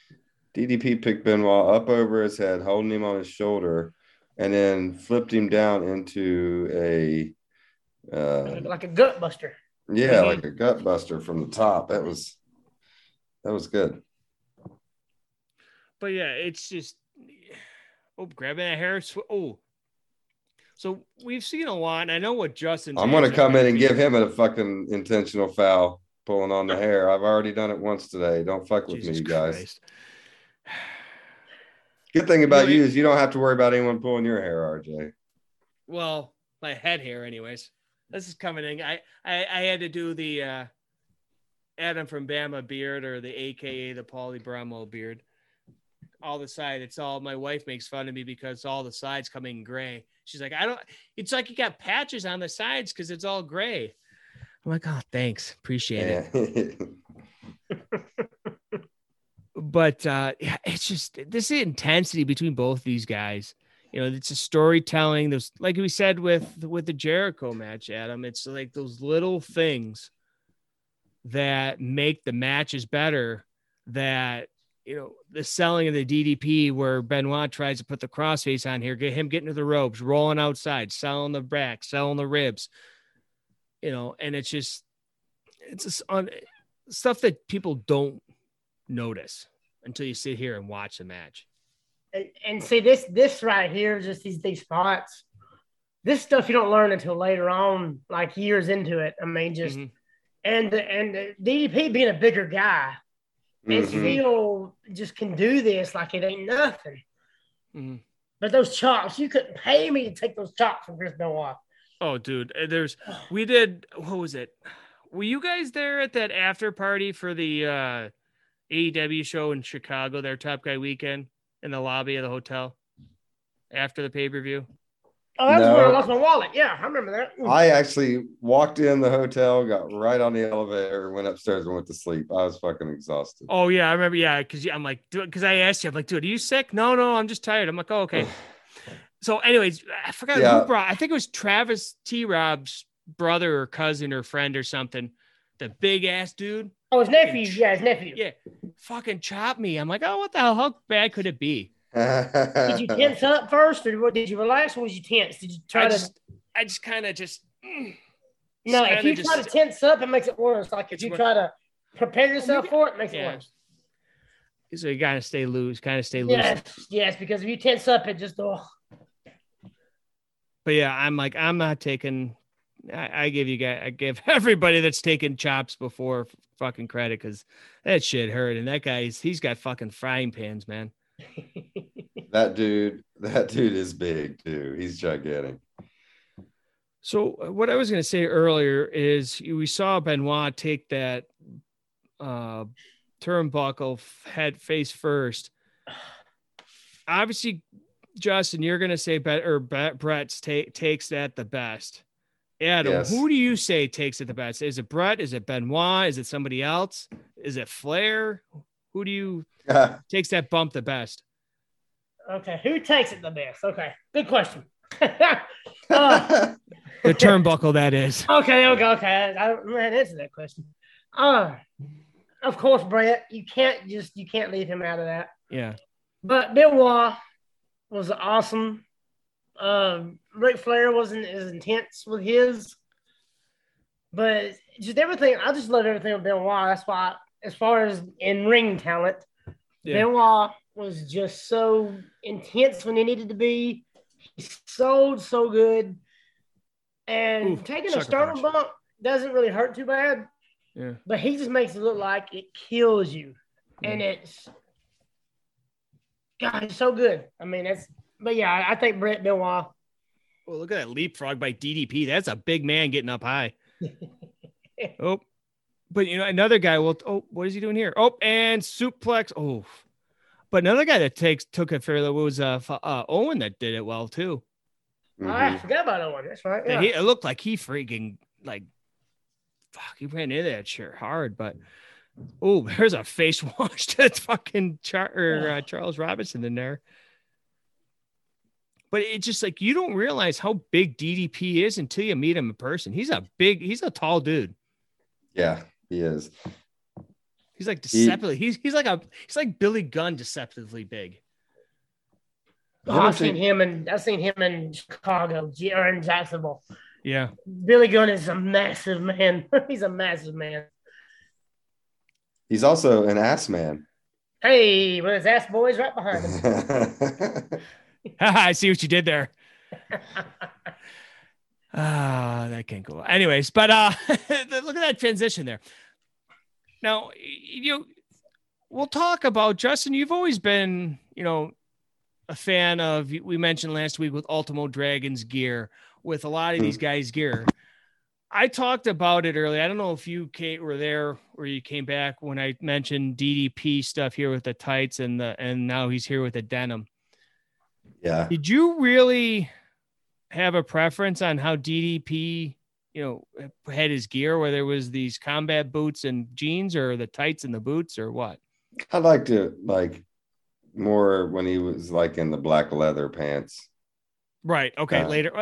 DDP picked Benoit up over his head, holding him on his shoulder, and then flipped him down into a uh, like a gut buster. yeah, Mhm. like a gut buster from the top. That was that was good. but yeah, it's just oh, grabbing that hair. Sw- oh, so we've seen a lot. And I know what Justin. I'm gonna come in and give him a fucking intentional foul, pulling on the hair. I've already done it once today. Don't fuck with Jesus me, you guys. Christ. Good thing about Really? you is you don't have to worry about anyone pulling your hair, RJ. Well, my head hair, anyways. This is coming in. I I, I had to do the uh, Adam from Bama beard or the AKA the Paulie Bramo beard. All the side, it's all my wife makes fun of me because all the sides come in gray. She's like, I don't. It's like you got patches on the sides because it's all gray. I'm like, oh, thanks, appreciate it. [laughs] But uh yeah, it's just this intensity between both these guys you know it's a storytelling there's like we said with with the jericho match adam it's like those little things that make the matches better that you know the selling of the ddp where benoit tries to put the crossface on here get him getting to the ropes rolling outside selling the back selling the ribs you know and it's just it's just on stuff that people don't notice until you sit here and watch the match. And, and see this this right here, just these these spots. This stuff you don't learn until later on, like years into it. I mean, just Mhm. and and DDP being a bigger guy, and Mhm. still just can do this like it ain't nothing. Mhm. But those chops, you couldn't pay me to take those chops from Chris Benoit. Oh, dude, uh, there's [sighs] we did what was it? Were you guys there at that after party for the uh AEW show in Chicago, their Top Guy weekend in the lobby of the hotel after the pay per view? Oh, that's No. where I lost my wallet. Yeah, I remember that. I actually walked in the hotel, got right on the elevator, went upstairs and went to sleep. I was fucking exhausted. Oh yeah, I remember. Yeah, because I'm like, because I asked you, I'm like, dude, are you sick? No, no, I'm just tired. I'm like, oh, okay. [sighs] So, anyways, I forgot Yeah. who brought. I think it was Travis T. Rob's brother or cousin or friend or something. The big ass dude, oh, his nephew. Yeah, his nephew. yeah, fucking chopped me. I'm like, oh, what the hell? How bad could it be? Did you tense up first, or what? Did you relax, or was you tense? Did you try I to? just, I just kind of just. mm, no, just if you try to tense up, it makes it worse. Like if you try to prepare yourself for it, it makes yeah. it worse. So you gotta stay loose, kind of stay loose. Yes, yes, because if you tense up, it just oh, But yeah, I'm like, I'm not taking. I, I give you guys, I give [laughs] everybody that's taken chops before fucking credit because that shit hurt. And that guy's, he's got fucking frying pans, man. [laughs] that dude, that dude is big too. He's gigantic. So uh, what I was going to say earlier is we saw Benoit take that uh, turnbuckle head face first. Obviously, Justin, you're going to say Bet or Bet, Bret's ta- takes that the best. Adam, Yes. who do you say takes it the best? Is it Bret? Is it Benoit? Is it somebody else? Is it Flair? Who do you [laughs] takes that bump the best? okay. Who takes it the best? Okay, good question. uh, [laughs] [laughs] The turnbuckle, that is. okay, okay, okay. I don't know how to answer that question. Uh, of course, Bret. You can't just you can't leave him out of that. Yeah. But Benoit was awesome. Um, Ric Flair wasn't as intense with his, but just everything. I just love everything with Benoit. That's why, as far as in ring talent, Yeah. Benoit was just so intense when he needed to be. He sold so good, and Oof, taking a sternum punch. bump doesn't really hurt too bad. Yeah. But he just makes it look like it kills you. And it's God, it's so good. I mean, it's but yeah, I, I think Bret Benoit. Well, look at that leapfrog by DDP. That's a big man getting up high. [laughs] oh, but you know another guy. Well, oh, what is he doing here? Oh, and suplex. Oh, but another guy that takes took it fairly was uh, F- uh Owen that did it well too. Mhm. I forgot about that one. That's right. Yeah. Yeah. He, it looked like he freaking like fuck. He ran into that shit hard, but oh, [laughs] there's a face [laughs] wash to fucking Char- or, uh, Charles Robinson in there. But it's just like you don't realize how big DDP is until you meet him in person. He's a big, he's a tall dude. Yeah, he is. He's like He- deceptively. He's he's like a he's like Billy Gunn deceptively big. Oh, I've seen see- him and I've seen him in Chicago G- or in Jacksonville. Yeah. Billy Gunn is a massive man. [laughs] He's a massive man. He's also an ass man. Hey, with his ass boys right behind him. [laughs] [laughs] I see what you did there. [laughs] Ah, that can't go. Anyways, but uh [laughs] look at that transition there. Now, you we'll talk about Justin. You've always been, you know, a fan of we mentioned last week with Ultimo Dragons gear, with a lot of these guys' gear. I talked about it earlier. I don't know if you came, were there or you came back when I mentioned DDP stuff here with the tights and the and now he's here with the denim. Yeah. Did you really have a preference on how DDP, you know, had his gear, whether it was these combat boots and jeans or the tights and the boots or what? I liked it like more when he was like in the black leather pants. Right. Okay. Uh, later.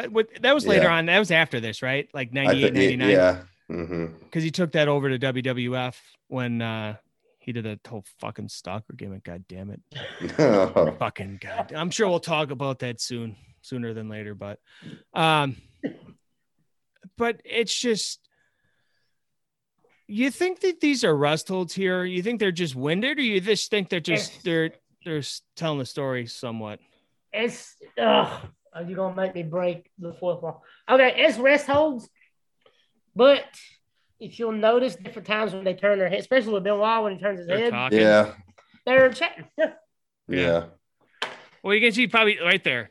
That was later yeah. on. That was after this, right? Like I 98, think- 99. yeah. hmm Because he took that over to WWF when uh, he did a whole fucking stalker gimmick. God damn it. [laughs] fucking god i'm sure we'll talk about that soon sooner than later but um but it's just you think that these are rest holds here you think they're just winded or you just think they're just Yes. they're they're s- telling the story somewhat It's ugh, are you gonna make me break the fourth wall? Okay, it's rest holds, but if you'll notice different times when they turn their head, especially with Benoit when he turns his they're head, talking yeah. they're chatting. [laughs] Yeah. Yeah. well you can see probably right there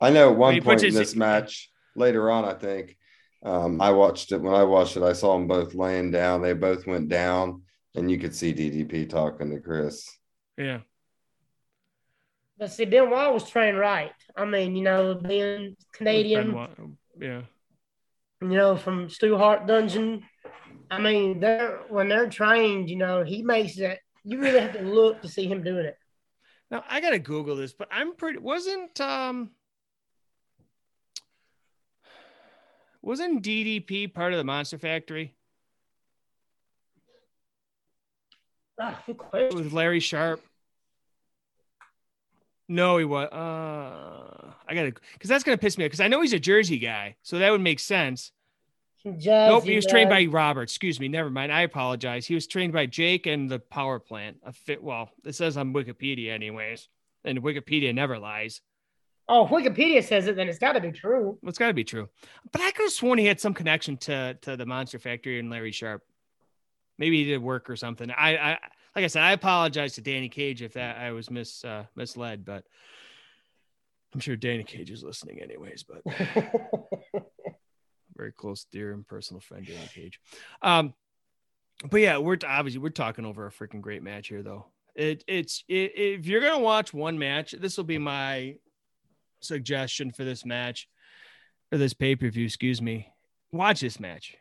I know at one he point puts in his- this match later on, I think um, I watched it. When I watched it, I saw them both laying down. They both went down, and you could see DDP talking to Chris. yeah But see, Benoit was trained right. I mean, you know, being Canadian, Benoit, Yeah. You know, from Stu Hart Dungeon. I mean, they're when they're trained, you know, he makes it. You really have to look to see him doing it. Now I gotta Google this, but I'm pretty wasn't um wasn't DDP part of the Monster Factory Ah, with Larry Sharpe? No, he was. Uh, I gotta because that's gonna piss me off because I know he's a Jersey guy, so that would make sense. Jazzy, nope, he was trained by Robert. Excuse me, never mind. I apologize. He was trained by Jake and the power plant. A fit. Well, it says on Wikipedia, anyways, and Wikipedia never lies. Oh, if Wikipedia says it, then it's got to be true. Well, it's got to be true. But I could have sworn he had some connection to to the Monster Factory and Larry Sharpe. Maybe he did work or something. I, I like I said, I apologize to Danny Cage if that I was mis uh, misled, but I'm sure Danny Cage is listening anyways. But [laughs] very close, dear and personal friend Danny Cage. Um, but yeah, we're obviously we're talking over a freaking great match here, though. It it's it, if you're gonna watch one match, this will be my suggestion for this match or this pay per view. Excuse me. Watch this match.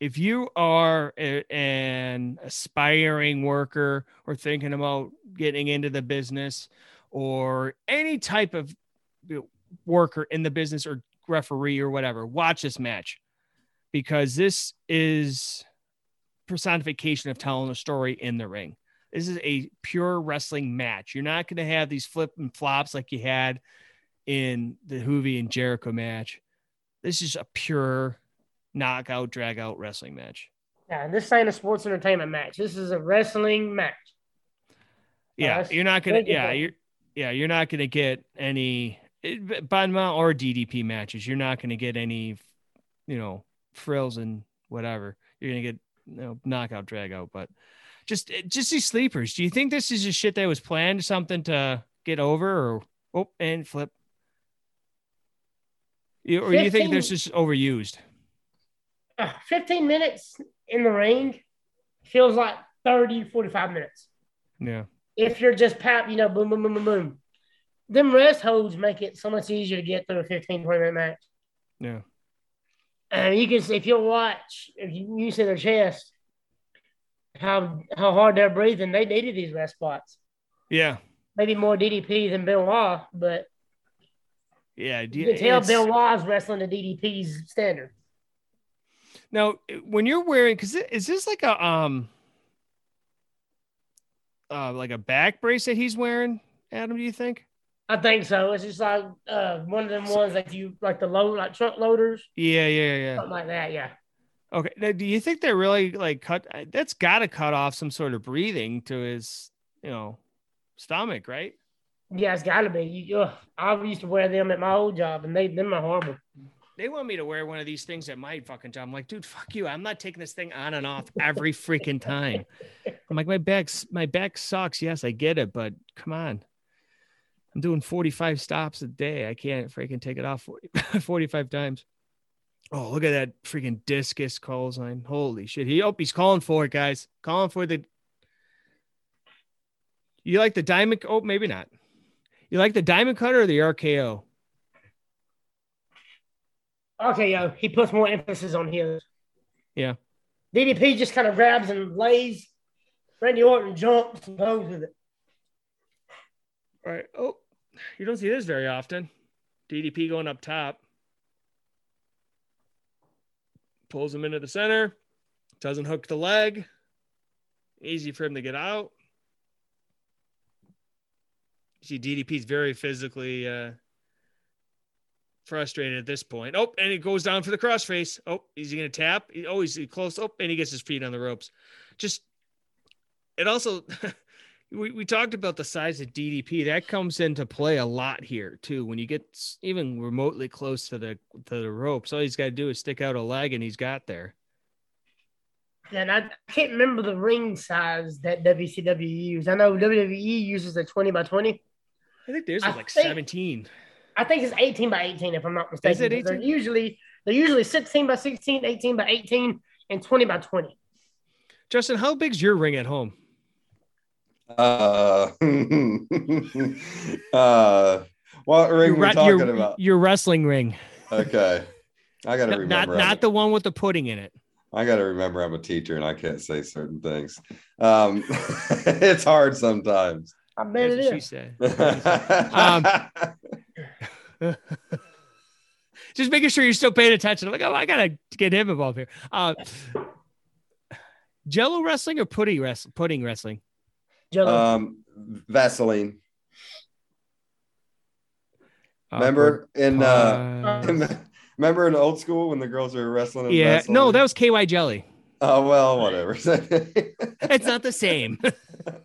If you are a, an aspiring worker or thinking about getting into the business or any type of worker in the business or referee or whatever, watch this match because this is personification of telling a story in the ring. This is a pure wrestling match. You're not going to have these flip and flops like you had in the Juvi and Jericho match. This is a pure knockout, drag out wrestling match. Yeah, and this ain't a sports entertainment match. This is a wrestling match. Yeah, that's you're not gonna. Yeah, you're. Yeah, you're not gonna get any Banma or DDP matches. You're not gonna get any, you know, frills and whatever. You're gonna get you know knockout, drag out. But just just these sleepers. Do you think this is just shit that was planned, something to get over, or oh and flip? You, or you think this is overused? Uh, 15 minutes in the ring feels like 30, 45 minutes. Yeah. If you're just pap, you know, boom, boom, boom, boom, boom. Them rest holds make it so much easier to get through a 15, 20 minute match. Yeah. And you can see if you'll watch, if you, you see their chest, how how hard they're breathing, they needed these rest spots. Yeah. Maybe more DDP than Benoit, but Yeah. you can tell it's- Benoit's wrestling to DDP's standard. Now, when you're wearing, because is this like a um, uh, like a back brace that he's wearing, Adam? Do you think? I think so. It's just like uh, one of them ones that you like the load, like truck loaders, Yeah, yeah, yeah. something like that. Yeah. Okay. Now, do you think they're really like cut? uh, That's got to cut off some sort of breathing to his, you know, stomach, right? Yeah, it's got to be. You, ugh, I used to wear them at my old job, and they them are horrible. They want me to wear one of these things at my fucking job. I'm like, dude, fuck you. I'm not taking this thing on and off every freaking time. I'm like, my back's my back sucks. Yes, I get it, but come on. I'm doing 45 stops a day. I can't freaking take it off 40, [laughs] 45 times. Oh, look at that freaking discus call sign. Holy shit. He oh, he's calling for it, guys. Calling for the you like the diamond? Oh, maybe not. You like the diamond cutter or the RKO? Okay, yo, he puts more emphasis on his. Yeah. DDP just kind of grabs and lays. Randy Orton jumps and goes with it. Oh, you don't see this very often. DDP going up top. Pulls him into the center. Doesn't hook the leg. Easy for him to get out. See, DDP's very physically uh, frustrated at this point. Oh, and he goes down for the crossface. Oh, is he going to tap? Oh, he's close. Oh, and he gets his feet on the ropes. Just, it also, [laughs] we, we talked about the size of DDP. That comes into play a lot here too. When you get even remotely close to the to the ropes, all he's got to do is stick out a leg, and he's got there. And I can't remember the ring size that WCW used. I know WWE uses a 20 by 20. I think theirs I is like think- 17. I think it's 18 by 18, if I'm not mistaken. Is it They're usually they're usually 16 by 16, 18 by 18, and 20 by 20. Justin, how big's your ring at home? Uh, [laughs] uh, what ring Your, we talking your, about? your wrestling ring. Okay, I gotta No, not remember. I'm not a- the one with the pudding in it. I gotta remember I'm a teacher and I can't say certain things. Um, [laughs] it's hard sometimes. I bet That's it what she said. Um, [laughs] Just making sure you're still paying attention. I'm like, oh, I gotta get him involved here. Uh, Jello wrestling or pudding wrestling? Pudding wrestling. Jello. um, Vaseline. Remember in uh, [laughs] remember in old school when the girls were wrestling? in yeah, Vaseline? no, that was KY jelly. Oh well, whatever. [laughs] It's not the same.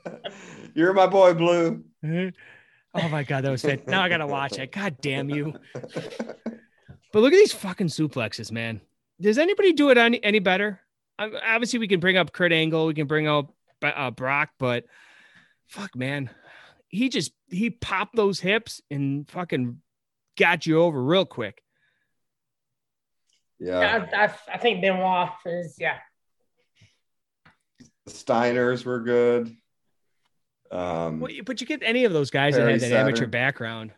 [laughs] You're my boy, Blue. oh my god, that was fit. Now I gotta watch it. God damn you! But look at these fucking suplexes, man. Does anybody do it any, any better? Um, Obviously, we can bring up Kurt Angle, we can bring up uh, Brock, but fuck, man, he just he popped those hips and fucking got you over real quick. Yeah, I, I, I think Benoit is yeah. the Steiners were good. Um, Well, but you get any of those guys that Perry had that amateur background.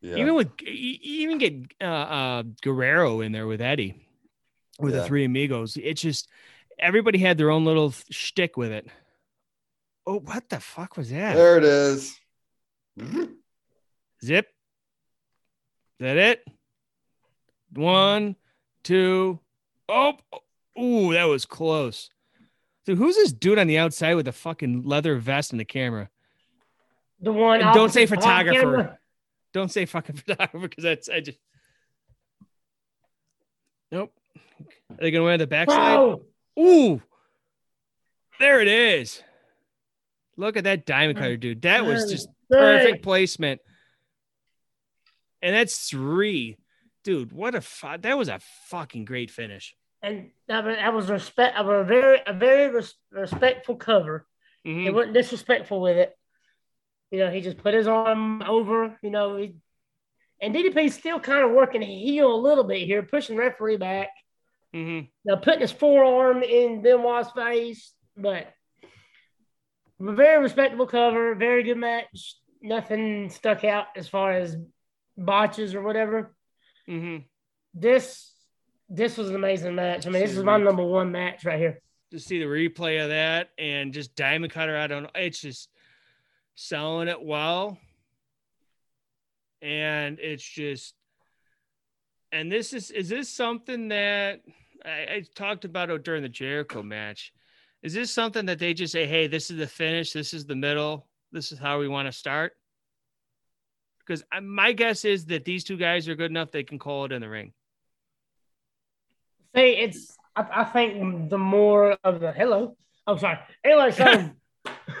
yeah. Even with you even get uh, uh Guerrero in there with Eddie, with Yeah. the three amigos. It's just everybody had their own little shtick with it. Oh, what the fuck was that? there it is. Zip. Is that it? One, two. Oh, ooh, that was close. Dude, who's this dude on the outside with the fucking leather vest and the camera? The one. And don't say opposite the hot photographer. Don't say fucking [laughs] photographer because that's I just. Nope. Are they gonna wear the backside? Oh, Ooh, there it is. Look at that diamond cutter, dude. That was just perfect placement. And that's three, dude. What a fu- that was a fucking great finish. And that was, that was. A very a very res- respectful cover. Mhm. He wasn't disrespectful with it. You know, he just put his arm over. You know, he, and DDP's still kind of working heel a little bit here, pushing referee back. Mhm. Now putting his forearm in Benoit's face, but very respectable cover, very good match. Nothing stuck out as far as botches or whatever. Mhm. This this was an amazing match. I mean, this is my number one match right here. To see the replay of that and just diamond cutter, I don't know. It's just selling it well. And it's just, and this is, is this something that I, I talked about during the Jericho match? Is this something that they just say, hey, this is the finish, this is the middle, this is how we want to start? Because my guess is that these two guys are good enough they can call it in the ring. See, it's I, I think the more of the hello. I'm sorry. So [laughs]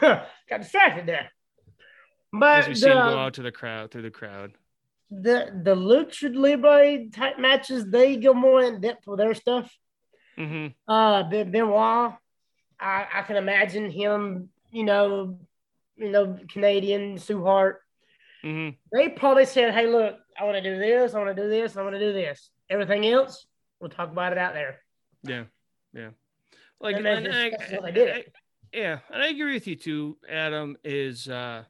[laughs] got distracted there. As But we see him go out to the crowd, through the crowd. the the lucha libre type matches, they go more in depth with their stuff. hmm Uh, Ben- Benoit, I, I can imagine him. You know, you know, Canadian Stu Hart. hmm They probably said, "Hey, look, I want to do this. I want to do this. I want to do this. Everything else, we'll talk about it out there." Yeah, yeah. Like, And and I- they did. I- yeah, and I agree with you too, Adam. Is uh,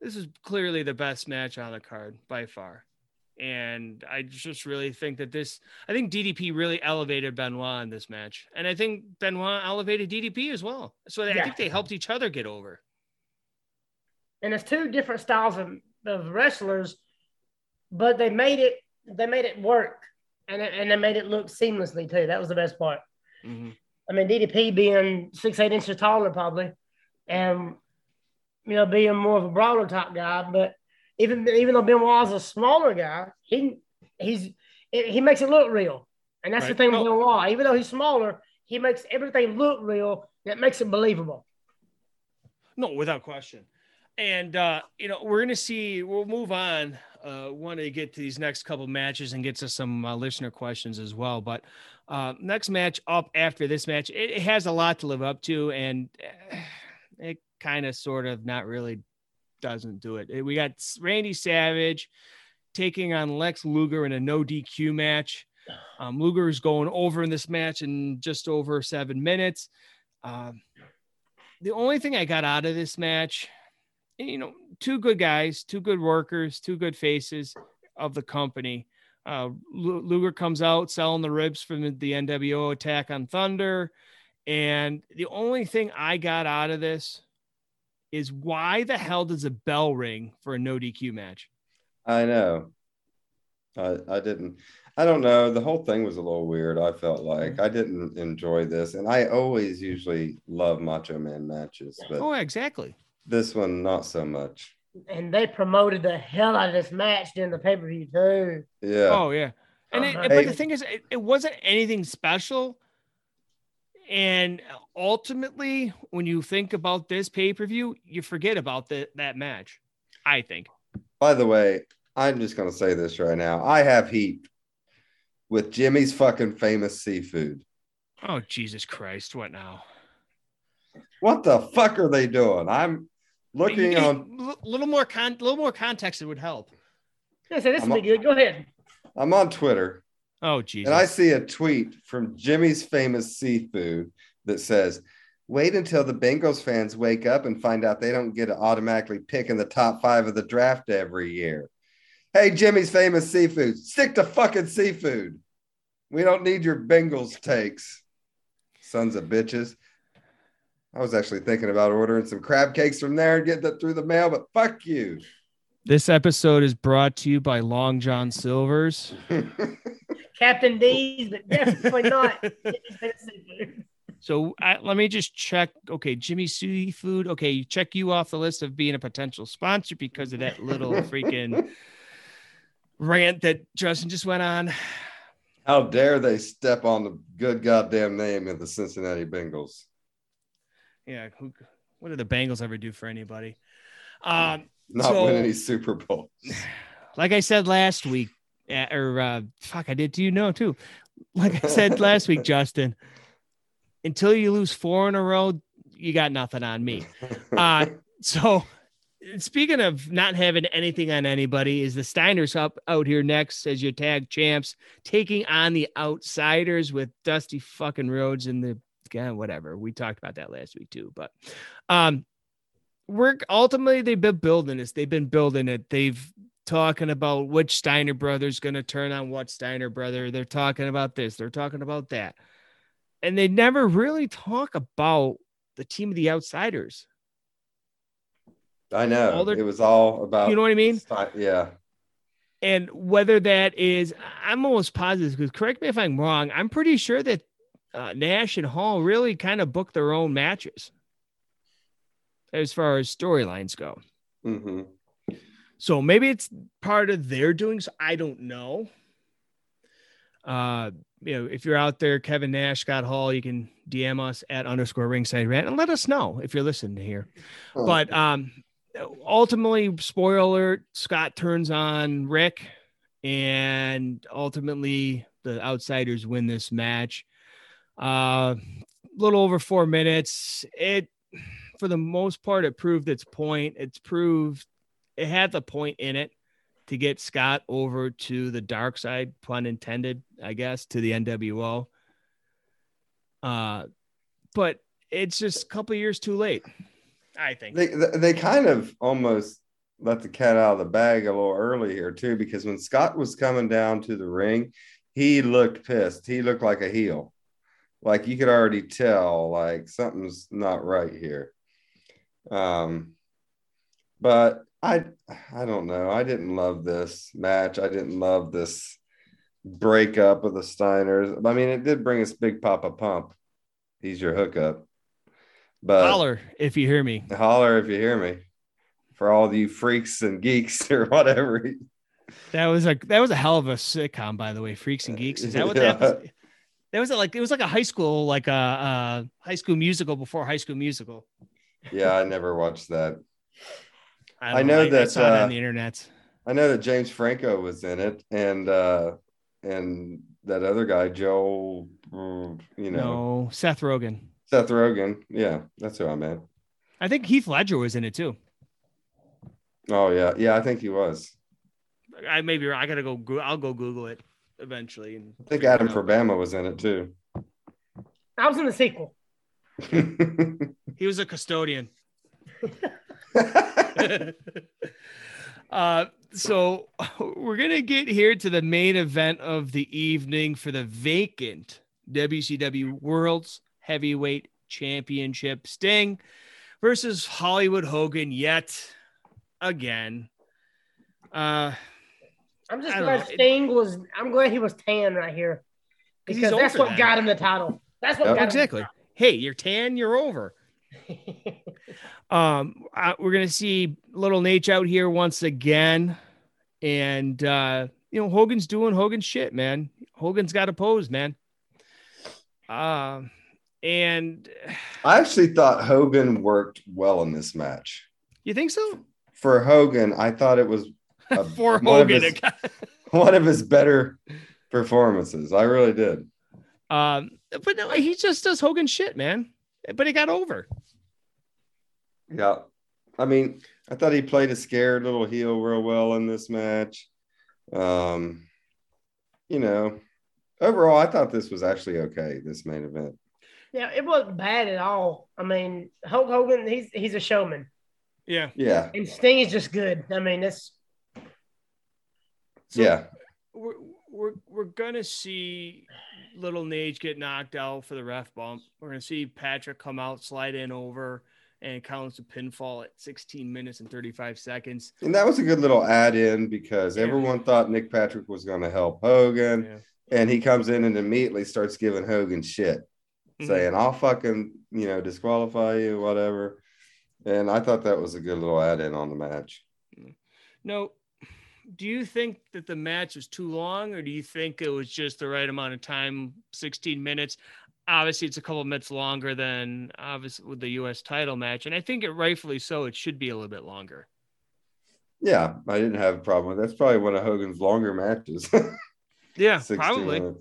this is clearly the best match on the card by far, and I just really think that this. I think DDP really elevated Benoit in this match, and I think Benoit elevated DDP as well. So I think they helped each other get over. and it's two different styles of, of wrestlers, but they made it they made it work, and it, and they made it look seamlessly too. That was the best part. hmm I mean, DDP being six eight inches taller probably, and you know being more of a brawler type guy, but even even though Benoit's a smaller guy, he he's he makes it look real, and that's the thing with Well- Benoit. Even though he's smaller, he makes everything look real. That makes it believable. No, without question. And uh, you know, we're gonna see. We'll move on. Uh, want to get to these next couple matches and get to some uh, listener questions as well. But uh, next match up after this match, it, it has a lot to live up to, and eh, it kind of, sort of, not really doesn't do it. We got Randy Savage taking on Lex Luger in a no DQ match. Um, Luger is going over in this match in just over seven minutes. Um, the only thing I got out of this match, you know, two good guys, two good workers, two good faces of the company. Uh, Luger comes out selling the ribs from the NWO attack on Thunder. And the only thing I got out of this is why the hell does a bell ring for a no DQ match? I know. I I didn't. I don't know. The whole thing was a little weird. I felt like I didn't enjoy this, and I always usually love Macho Man matches, but Oh, exactly. this one not so much. And they promoted the hell out of this match during the pay per view too. Yeah. Oh yeah, and Uh-huh. but Hey. the thing is, it, it wasn't anything special. And ultimately, when you think about this pay per view, you forget about the, that match. I think. By the way, I'm just gonna say this right now. I have heat with Jimmy's fucking famous seafood. Oh Jesus Christ! What now? What the fuck are they doing? I'm looking You- on. a little more con, a little more context. It would help. I said this I'm will be good. Go ahead. I'm on Twitter Oh Jesus! and I see a tweet from Jimmy's famous seafood that says, "Wait until the Bengals fans wake up and find out they don't get to automatically pick in the top five of the draft every year." Hey, Jimmy's famous seafood, stick to fucking seafood. We don't need your Bengals takes, sons of bitches. I was actually thinking about ordering some crab cakes from there and getting that through the mail, but fuck you. This episode is brought to you by Long John Silver's. [laughs] Captain D's, but definitely [laughs] not. So I, let me just check. Okay, Jimmy Seafood. Okay, check you off the list of being a potential sponsor because of that little [laughs] freaking rant that Justin just went on. How dare they step on the good goddamn name of the Cincinnati Bengals? Yeah, who, what do the Bengals ever do for anybody? Um, Not So- win any Super Bowls. [sighs] like I said last week, or uh, fuck, I did. Do you know too? [laughs] Like I said last week, Justin. Until you lose four in a row, you got nothing on me. [laughs] Uh, so speaking of not having anything on anybody, is the Steiners up out here next as your tag champs, taking on the outsiders with Dusty fucking Rhodes and the yeah, whatever. We talked about that last week too, but um we're ultimately they've been building this. They've been building it. They've talking about which Steiner brother's gonna turn on what Steiner brother. They're talking about this, they're talking about that. And they never really talk about the team of the outsiders. I know. Their- it was all about. You know what I mean? Yeah. And whether that is, I'm almost positive because correct me if I'm wrong. I'm pretty sure that uh, Nash and Hall really kind of booked their own matches as far as storylines go. hmm So maybe it's part of their doing. So I don't know. Uh, you know, if you're out there, Kevin Nash, Scott Hall, you can DM us at underscore ringside rant and let us know if you're listening to here. But um, ultimately, spoiler alert: Scott turns on Rick, and ultimately the outsiders win this match. Uh, a little over four minutes. It, for the most part, it proved its point. It's proved it had the point in it to get Scott over to the dark side, pun intended, I guess, to the NWO. Uh, but it's just a couple years too late, I think. They they kind of almost let the cat out of the bag a little early here too, because when Scott was coming down to the ring, he looked pissed. He looked like a heel. Like you could already tell, like something's not right here. Um, but I I don't know. I didn't love this match. I didn't love this breakup of the Steiners. I mean, it did bring us Big Papa Pump. He's your hookup. But Holler if you hear me. holler if you hear me. For all you freaks and geeks [laughs] or whatever. That was a that was a hell of a sitcom, by the way. Freaks and Geeks. Is that what Yeah. that was? That was like it was like a high school, like a, uh high school musical before High School Musical. Yeah, I never watched that. Don't I know I, that, saw uh, on the internet. I know that James Franco was in it, and uh and that other guy, Joel, mm, you know, No, Seth Rogen. Seth Rogen. Yeah, that's who I meant. I think Heath Ledger was in it too. Oh yeah, yeah, I think he was. I may be wrong. I gotta go. Go- I'll go Google it eventually. And I think Adam out. Frabama was in it too. I was in the sequel. [laughs] He was a custodian. [laughs] [laughs] uh, so [laughs] we're gonna get here to the main event of the evening for the vacant WCW World's Heavyweight Championship. Sting versus Hollywood Hogan yet again. Uh, I'm just glad know. Sting was. I'm glad he was tan right here 'Cause he's because that's what then. got him the title. That's what Yep. got him- exactly. Hey, you're tan, you're over. [laughs] Um, uh, we're gonna see little Nate out here once again, and uh, you know Hogan's doing Hogan shit, man. Hogan's got to pose, man. Um, and I actually thought Hogan worked well in this match. you think so? For Hogan, I thought it was a- [laughs] For one of Hogan, his- [laughs] one of his better performances. I really did. um, but no, he just does Hogan shit, man. But it got over. Yeah. I mean, I thought he played a scared little heel real well in this match. Um, you know, overall, I thought this was actually okay, this main event. yeah, it wasn't bad at all. I mean, Hulk Hogan, he's he's a showman, Yeah. Yeah. and Sting is just good. I mean, that's So- yeah. we're we're we're gonna see little Nage get knocked out for the ref bump. We're gonna see Patrick come out, slide in over, and Collins a pinfall at 16 minutes and 35 seconds. And that was a good little add in because Yeah. everyone thought Nick Patrick was going to help Hogan. Yeah. And he comes in and immediately starts giving Hogan shit, Mhm. saying, I'll fucking, you know, disqualify you, whatever. And I thought that was a good little add in on the match. No, do you think that the match was too long, or do you think it was just the right amount of time, 16 minutes? Obviously, it's a couple minutes longer than obviously with the U.S. title match, and I think it rightfully so. It should be a little bit longer. Yeah, I didn't have a problem with that. That's probably one of Hogan's longer matches. Yeah, [laughs] 60 probably. minutes.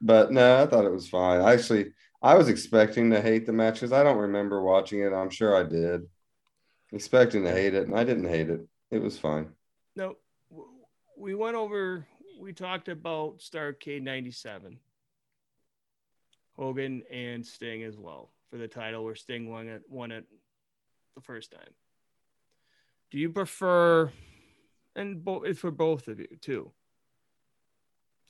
But no, I thought it was fine. Actually, I was expecting to hate the match because I don't remember watching it. I'm sure I did. Expecting to hate it, and I didn't hate it. It was fine. No, we went over. We talked about Starcade '97, Hogan and Sting as well for the title, where Sting won it won it the first time. Do you prefer, and bo- it's for both of you too?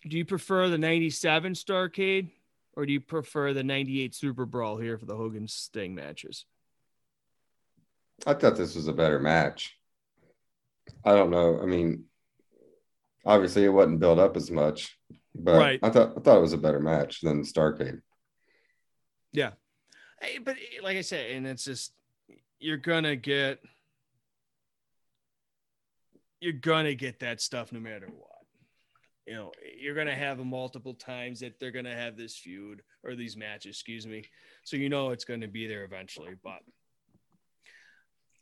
Do you prefer the '97 Starcade, or do you prefer the '98 Super Brawl here for the Hogan Sting matches? I thought this was a better match. I don't know. I mean, obviously it wasn't built up as much, but Right. I thought I thought it was a better match than Starcade. Yeah. Hey, but like I said, and it's just you're gonna get you're gonna get that stuff no matter what. You know, you're gonna have them multiple times that they're gonna have this feud or these matches, excuse me. So you know it's gonna be there eventually. But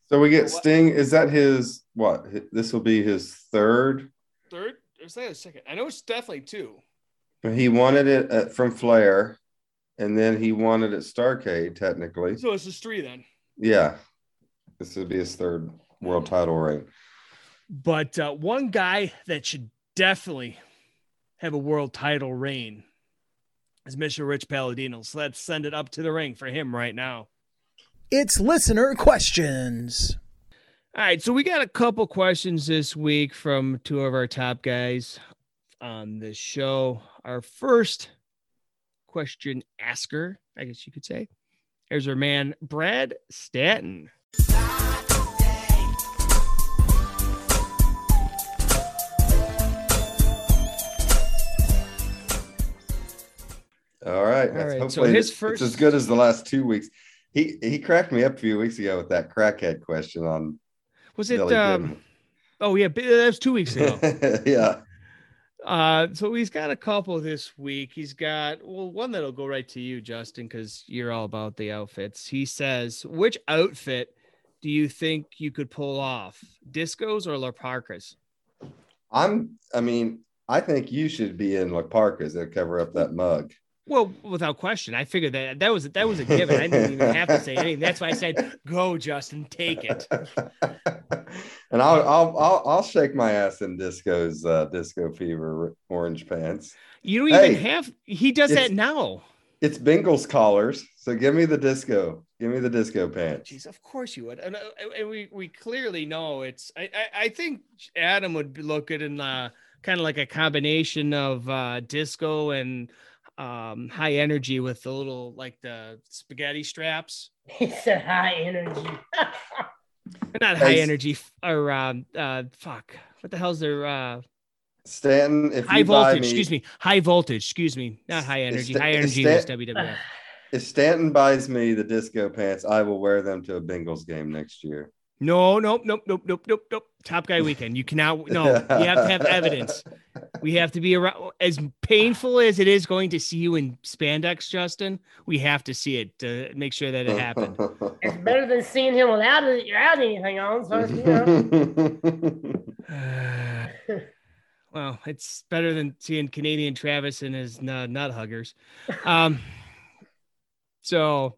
So we get Sting. Is that his what? This will be his third. third, or say a second. I know it's definitely two. But He wanted it at, from Flair, and then he wanted it at Starcade. Technically, So it's just three then. yeah. This would be his third world title reign. But uh, one guy that should definitely have a world title reign is Mr. Rich Palladino. So let's send it up to the ring for him right now. It's listener questions. All right, so we got a couple questions this week from two of our top guys on this show. Our first question asker, I guess you could say, here's our man Brad Stanton. All right. All right, so hopefully his it's first- as good as the last two weeks. He he cracked me up a few weeks ago with that crackhead question on Was it? Um, oh yeah, that was two weeks ago. [laughs] Yeah. Uh, so he's got a couple this week. He's got well, one that'll go right to you, Justin, because you're all about the outfits. He says, "Which outfit do you think you could pull off, discos or La Parkas?" I'm I mean, I think you should be in La Parkas that cover up that mug. Well, without question, I figured that that was that was a given. I didn't even have to say [laughs] anything. That's why I said, "Go, Justin, take it." [laughs] and I'll, I'll I'll I'll shake my ass in disco's uh, disco fever orange pants. You don't even have. He does that now. It's Bengals collars. So give me the disco. Give me the disco pants. Jeez, of course you would, and, uh, and we we clearly know it's. I I, I think Adam would be look good in uh, kind of like a combination of uh, disco and um, high energy with the little like the spaghetti straps. [laughs] It's a high energy. Not high Nice. energy or um, uh, fuck. What the hell's their uh, Stanton, if high you buy voltage? me, excuse me, high voltage. Excuse me, not high energy. sta- High energy sta- was WWF. if Stanton buys me the disco pants, I will wear them to a Bengals game next year. No, nope, nope, nope, nope, nope, nope. Top Guy Weekend. You cannot. No, you have to have [laughs] evidence. We have to be around. As painful as it is going to see you in spandex, Justin, we have to see it to make sure that it happened. [laughs] It's better than seeing him without it, without anything on. So you know, [sighs] well, it's better than seeing Canadian Travis and his uh, nut huggers. Um, so,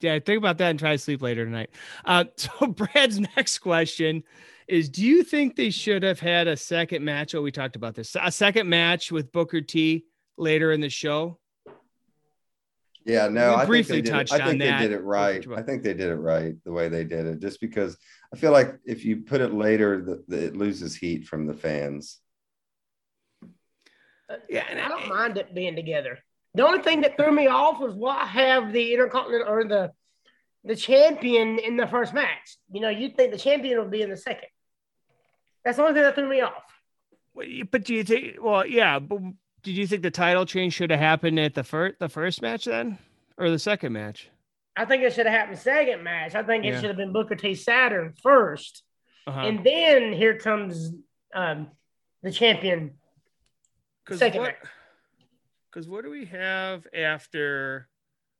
yeah, think about that and try to sleep later tonight. Uh, [laughs] so, Brad's next question is Do you think they should have had a second match? Oh, we talked about this a second match with Booker T later in the show? Yeah, no, We I briefly think they did, touched it, I on think that. they did it right. I think they did it right the way they did it, just because I feel like if you put it later, the, the, it loses heat from the fans. Yeah, and I don't mind it being together. The only thing that threw me off was why have the intercontinental or the the champion in the first match. You know, you'd think the champion would be in the second. That's the only thing that threw me off. But do you think? Well, yeah. But did you think the title change should have happened at the first the first match then, or the second match? I think it should have happened second match. I think it Yeah. should have been Booker T Saturn first, Uh-huh. and then here comes um, the champion. Second what? match. Because what do we have after?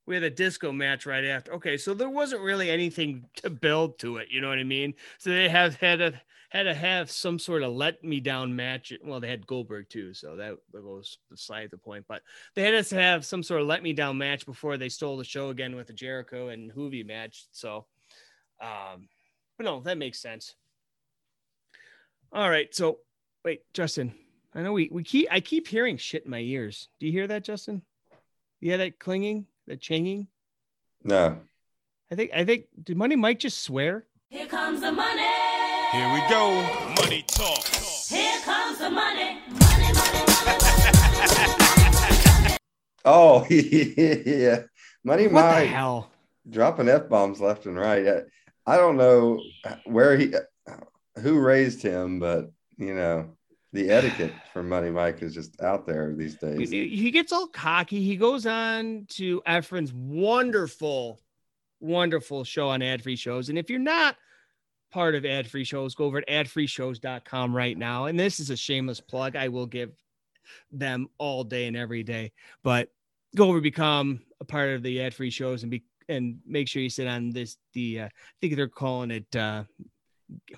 We had a disco match right after. Okay, so there wasn't really anything to build to it. You know what I mean? So they have had a had to have some sort of let me down match. Well, they had Goldberg too, so that goes beside the point. But they had us have some sort of let me down match before they stole the show again with the Jericho and Juvi match. So, um, but no, that makes sense. All right, so wait, Justin. I know we we keep I keep hearing shit in my ears. Do you hear that, Justin? Yeah, that clinging, that changing. No, I think I think did Money Mike just swear? Here comes the money. Here we go. Money talk. Here comes the money. Money, money, money, money. oh [laughs] yeah, Money What the Mike hell? dropping f bombs left and right. I, I don't know where he, who raised him, but you know, the etiquette for Money Mike is just out there these days. He gets all cocky. He goes on to Efren's wonderful, wonderful show on ad free shows. And if you're not part of ad free shows, go over at adfreeshows.com right now. And this is a shameless plug. I will give them all day and every day. But go over, become a part of the ad free shows and be and make sure you sit on this the uh, I think they're calling it uh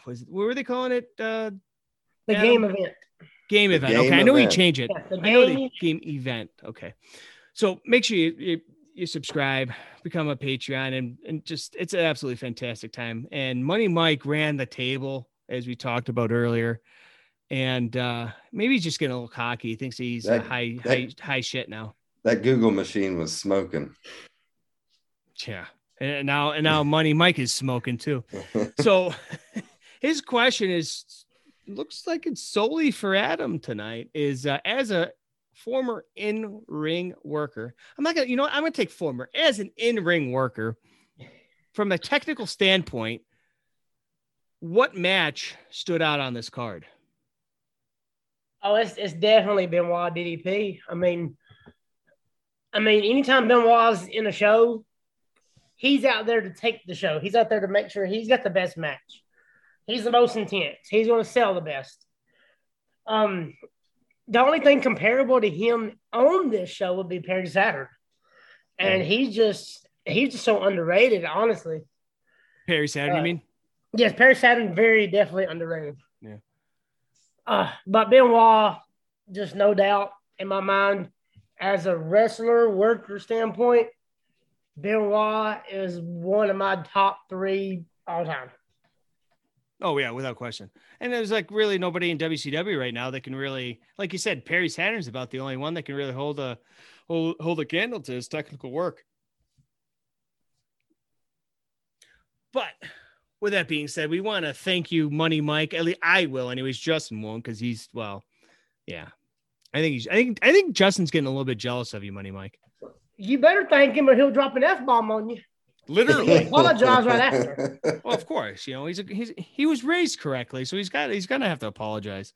was what were they calling it? Uh The Adam? game event. game The event. game okay, I know we change it. Yeah, the I know the game- game event. Okay. So make sure you, you you subscribe, become a Patreon, and and just it's an absolutely fantastic time. And Money Mike ran the table as we talked about earlier. And uh maybe he's just getting a little cocky. He thinks he's That- high that- high high shit now. That Google machine was smoking. Yeah. And now and now Money Mike is smoking too. [laughs] So [laughs] his question is looks like it's solely for Adam tonight is uh, as a former in-ring worker. I'm not to you know what? I'm to take former as an in-ring worker from a technical standpoint what match stood out on this card? Oh, it's it's definitely Benoit DDP. I mean, I mean, anytime Benoit's in a show, he's out there to take the show. He's out there to make sure he's got the best match. He's the most intense. He's going to sell the best. Um, the only thing comparable to him on this show would be Perry Saturn, and he's just he's just so underrated. Honestly, Perry Saturn, you Uh, mean? yes, Perry Saturn very definitely underrated. Yeah. Uh, but Benoit, just no doubt in my mind, as a wrestler worker standpoint, Benoit is one of my top three all time. Oh yeah, without question. And there's like really nobody in WCW right now that can really, like you said, Perry Saturn's about the only one that can really hold a hold, hold a candle to his technical work. But with that being said, we want to thank you, Money Mike. At least I will, anyways. Justin won't because he's well, yeah. I think he's. I think. I think Justin's getting a little bit jealous of you, Money Mike. You better thank him or he'll drop an F bomb on you. Literally. [laughs] Apologize right after. [laughs] well, of course, you know he's, a, he's he was raised correctly, so he's got he's gonna have to apologize.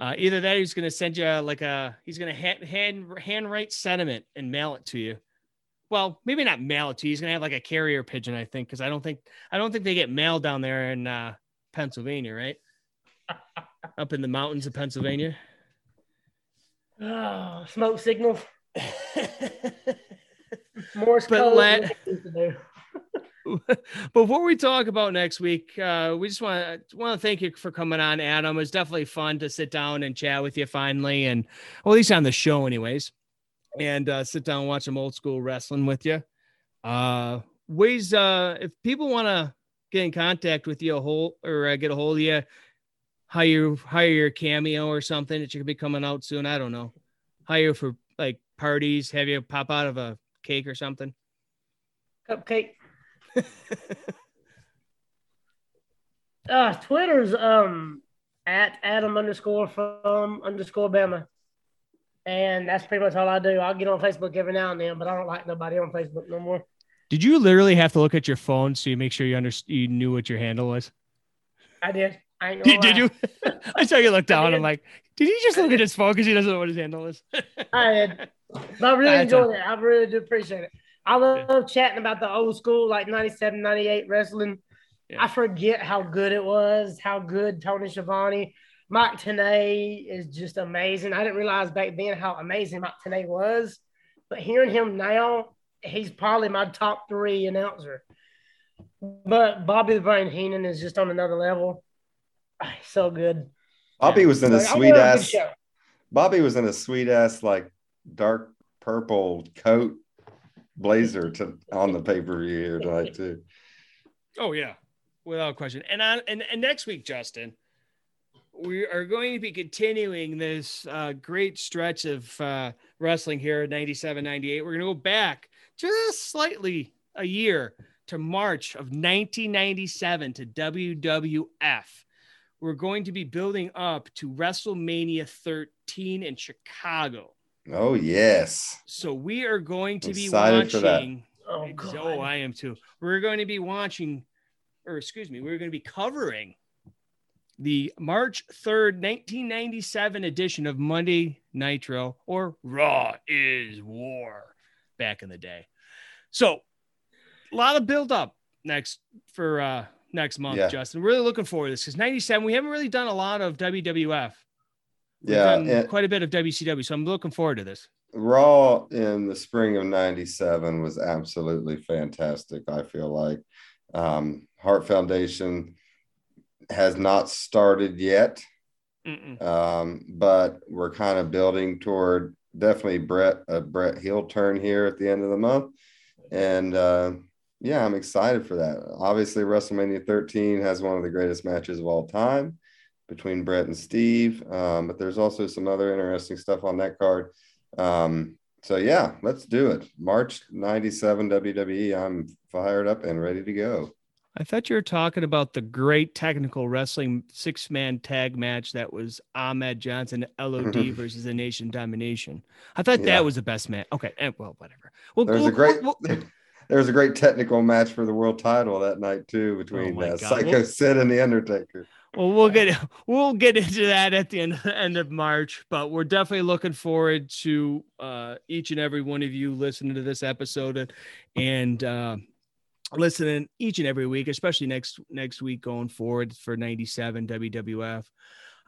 Uh, either that, or he's gonna send you like a he's gonna hand hand handwrite sentiment and mail it to you. Well, maybe not mail it to you. He's gonna have like a carrier pigeon, I think, because I don't think I don't think they get mail down there in uh, Pennsylvania, right? [laughs] Up in the mountains of Pennsylvania. Oh, smoke signals. Morse But code. let- [laughs] Before we talk about next week, uh, we just want to want to thank you for coming on, Adam. It was definitely fun to sit down and chat with you finally, and well, at least on the show, anyways, and uh, sit down and watch some old school wrestling with you. Uh, ways uh, if people want to get in contact with you, a whole or uh, get a hold of you, hire hire your cameo or something that you could be coming out soon. I don't know, hire for like parties, have you pop out of a cake or something. Cupcake. [laughs] Uh, Twitter's um at Adam underscore from underscore Bama. And that's pretty much all I do. I'll get on Facebook every now and then, but I don't like nobody on Facebook no more. Did you literally have to look at your phone so you make sure you under you knew what your handle was? I did. I ain't [laughs] Did, did you? [laughs] I saw you look down. I'm like, did he just look at his phone because he doesn't know what his handle is? I did. But I really That's enjoyed it. I really do appreciate it. I love chatting about the old school, like 97, 98 wrestling. Yeah. I forget how good it was, how good Tony Schiavone, Mike Tenay is just amazing. I didn't realize back then how amazing Mike Tenay was, but hearing him now, he's probably my top three announcer. But Bobby the Brain Heenan is just on another level. Ah, So good. Bobby was in a Like, sweet love a good ass. Bobby was in a sweet ass like dark purple coat blazer to on the pay per view here tonight too. Oh yeah, without question. And on and, and next week, Justin, we are going to be continuing this uh, great stretch of uh, wrestling here at 97, 98. We're going to go back just slightly a year to March of 1997 to WWF. We're going to be building up to WrestleMania 13 in Chicago. Oh yes, So we are going to be Excited for that. watching. Oh, God. Oh, I am too. We're going to be watching, or excuse me, we're going to be covering the March 3rd, 1997 edition of Monday Nitro or Raw is War back in the day. So, a lot of build up next for uh next month, Yeah. Justin. Really looking forward to this because 97, we haven't really done a lot of WWF. We've yeah. done quite a bit of WCW, so I'm looking forward to this. Raw in the spring of '97 was absolutely fantastic. I feel like um, Heart Foundation has not started yet. Um, but we're kind of building toward definitely Bret a Bret heel turn here at the end of the month, and uh, yeah, I'm excited for that. Obviously, WrestleMania 13 has one of the greatest matches of all time between Bret and Steve, um, but there's also some other interesting stuff on that card. Um, so yeah, let's do it. March 97 WWE. I'm fired up and ready to go. I thought you were talking about the great technical wrestling six man tag match that was Ahmed Johnson LOD [laughs] versus the Nation Domination. I thought Yeah. that was the best match. Okay, eh, well, whatever. Well, There's we'll- a great we'll- we'll- [laughs] there was a great technical match for the world title that night too between Oh uh, Psycho Sid and the Undertaker. Well, we'll get [laughs] we'll get into that at the end end of March, but we're definitely looking forward to uh, each and every one of you listening to this episode and, uh, listening each and every week, especially next next week going forward for 97 WWF.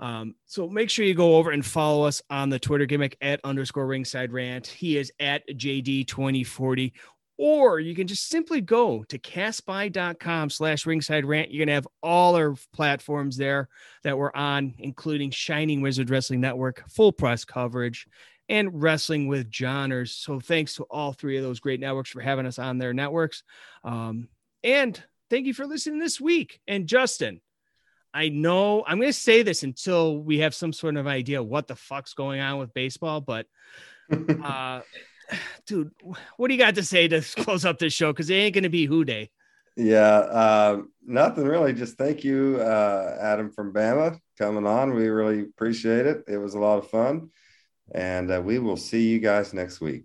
Um, so make sure you go over and follow us on the Twitter gimmick at underscore ringside rant. He is at JD2040. Or you can just simply go to castby.com slash ringside rant. You're going to have all our platforms there that we're on, including Shining Wizard Wrestling Network, full press coverage, and Wrestling with Johners. So thanks to all three of those great networks for having us on their networks. Um, and thank you for listening this week. And Justin, I know I'm going to say this until we have some sort of idea what the fuck's going on with baseball, but [laughs] uh, [sighs] dude, what do you got to say to close up this show? Because it ain't going to be Who Day. Yeah, um, nothing really. Just thank you, uh, Adam from Bama, coming on. We really appreciate it. It was a lot of fun, and uh, we will see you guys next week.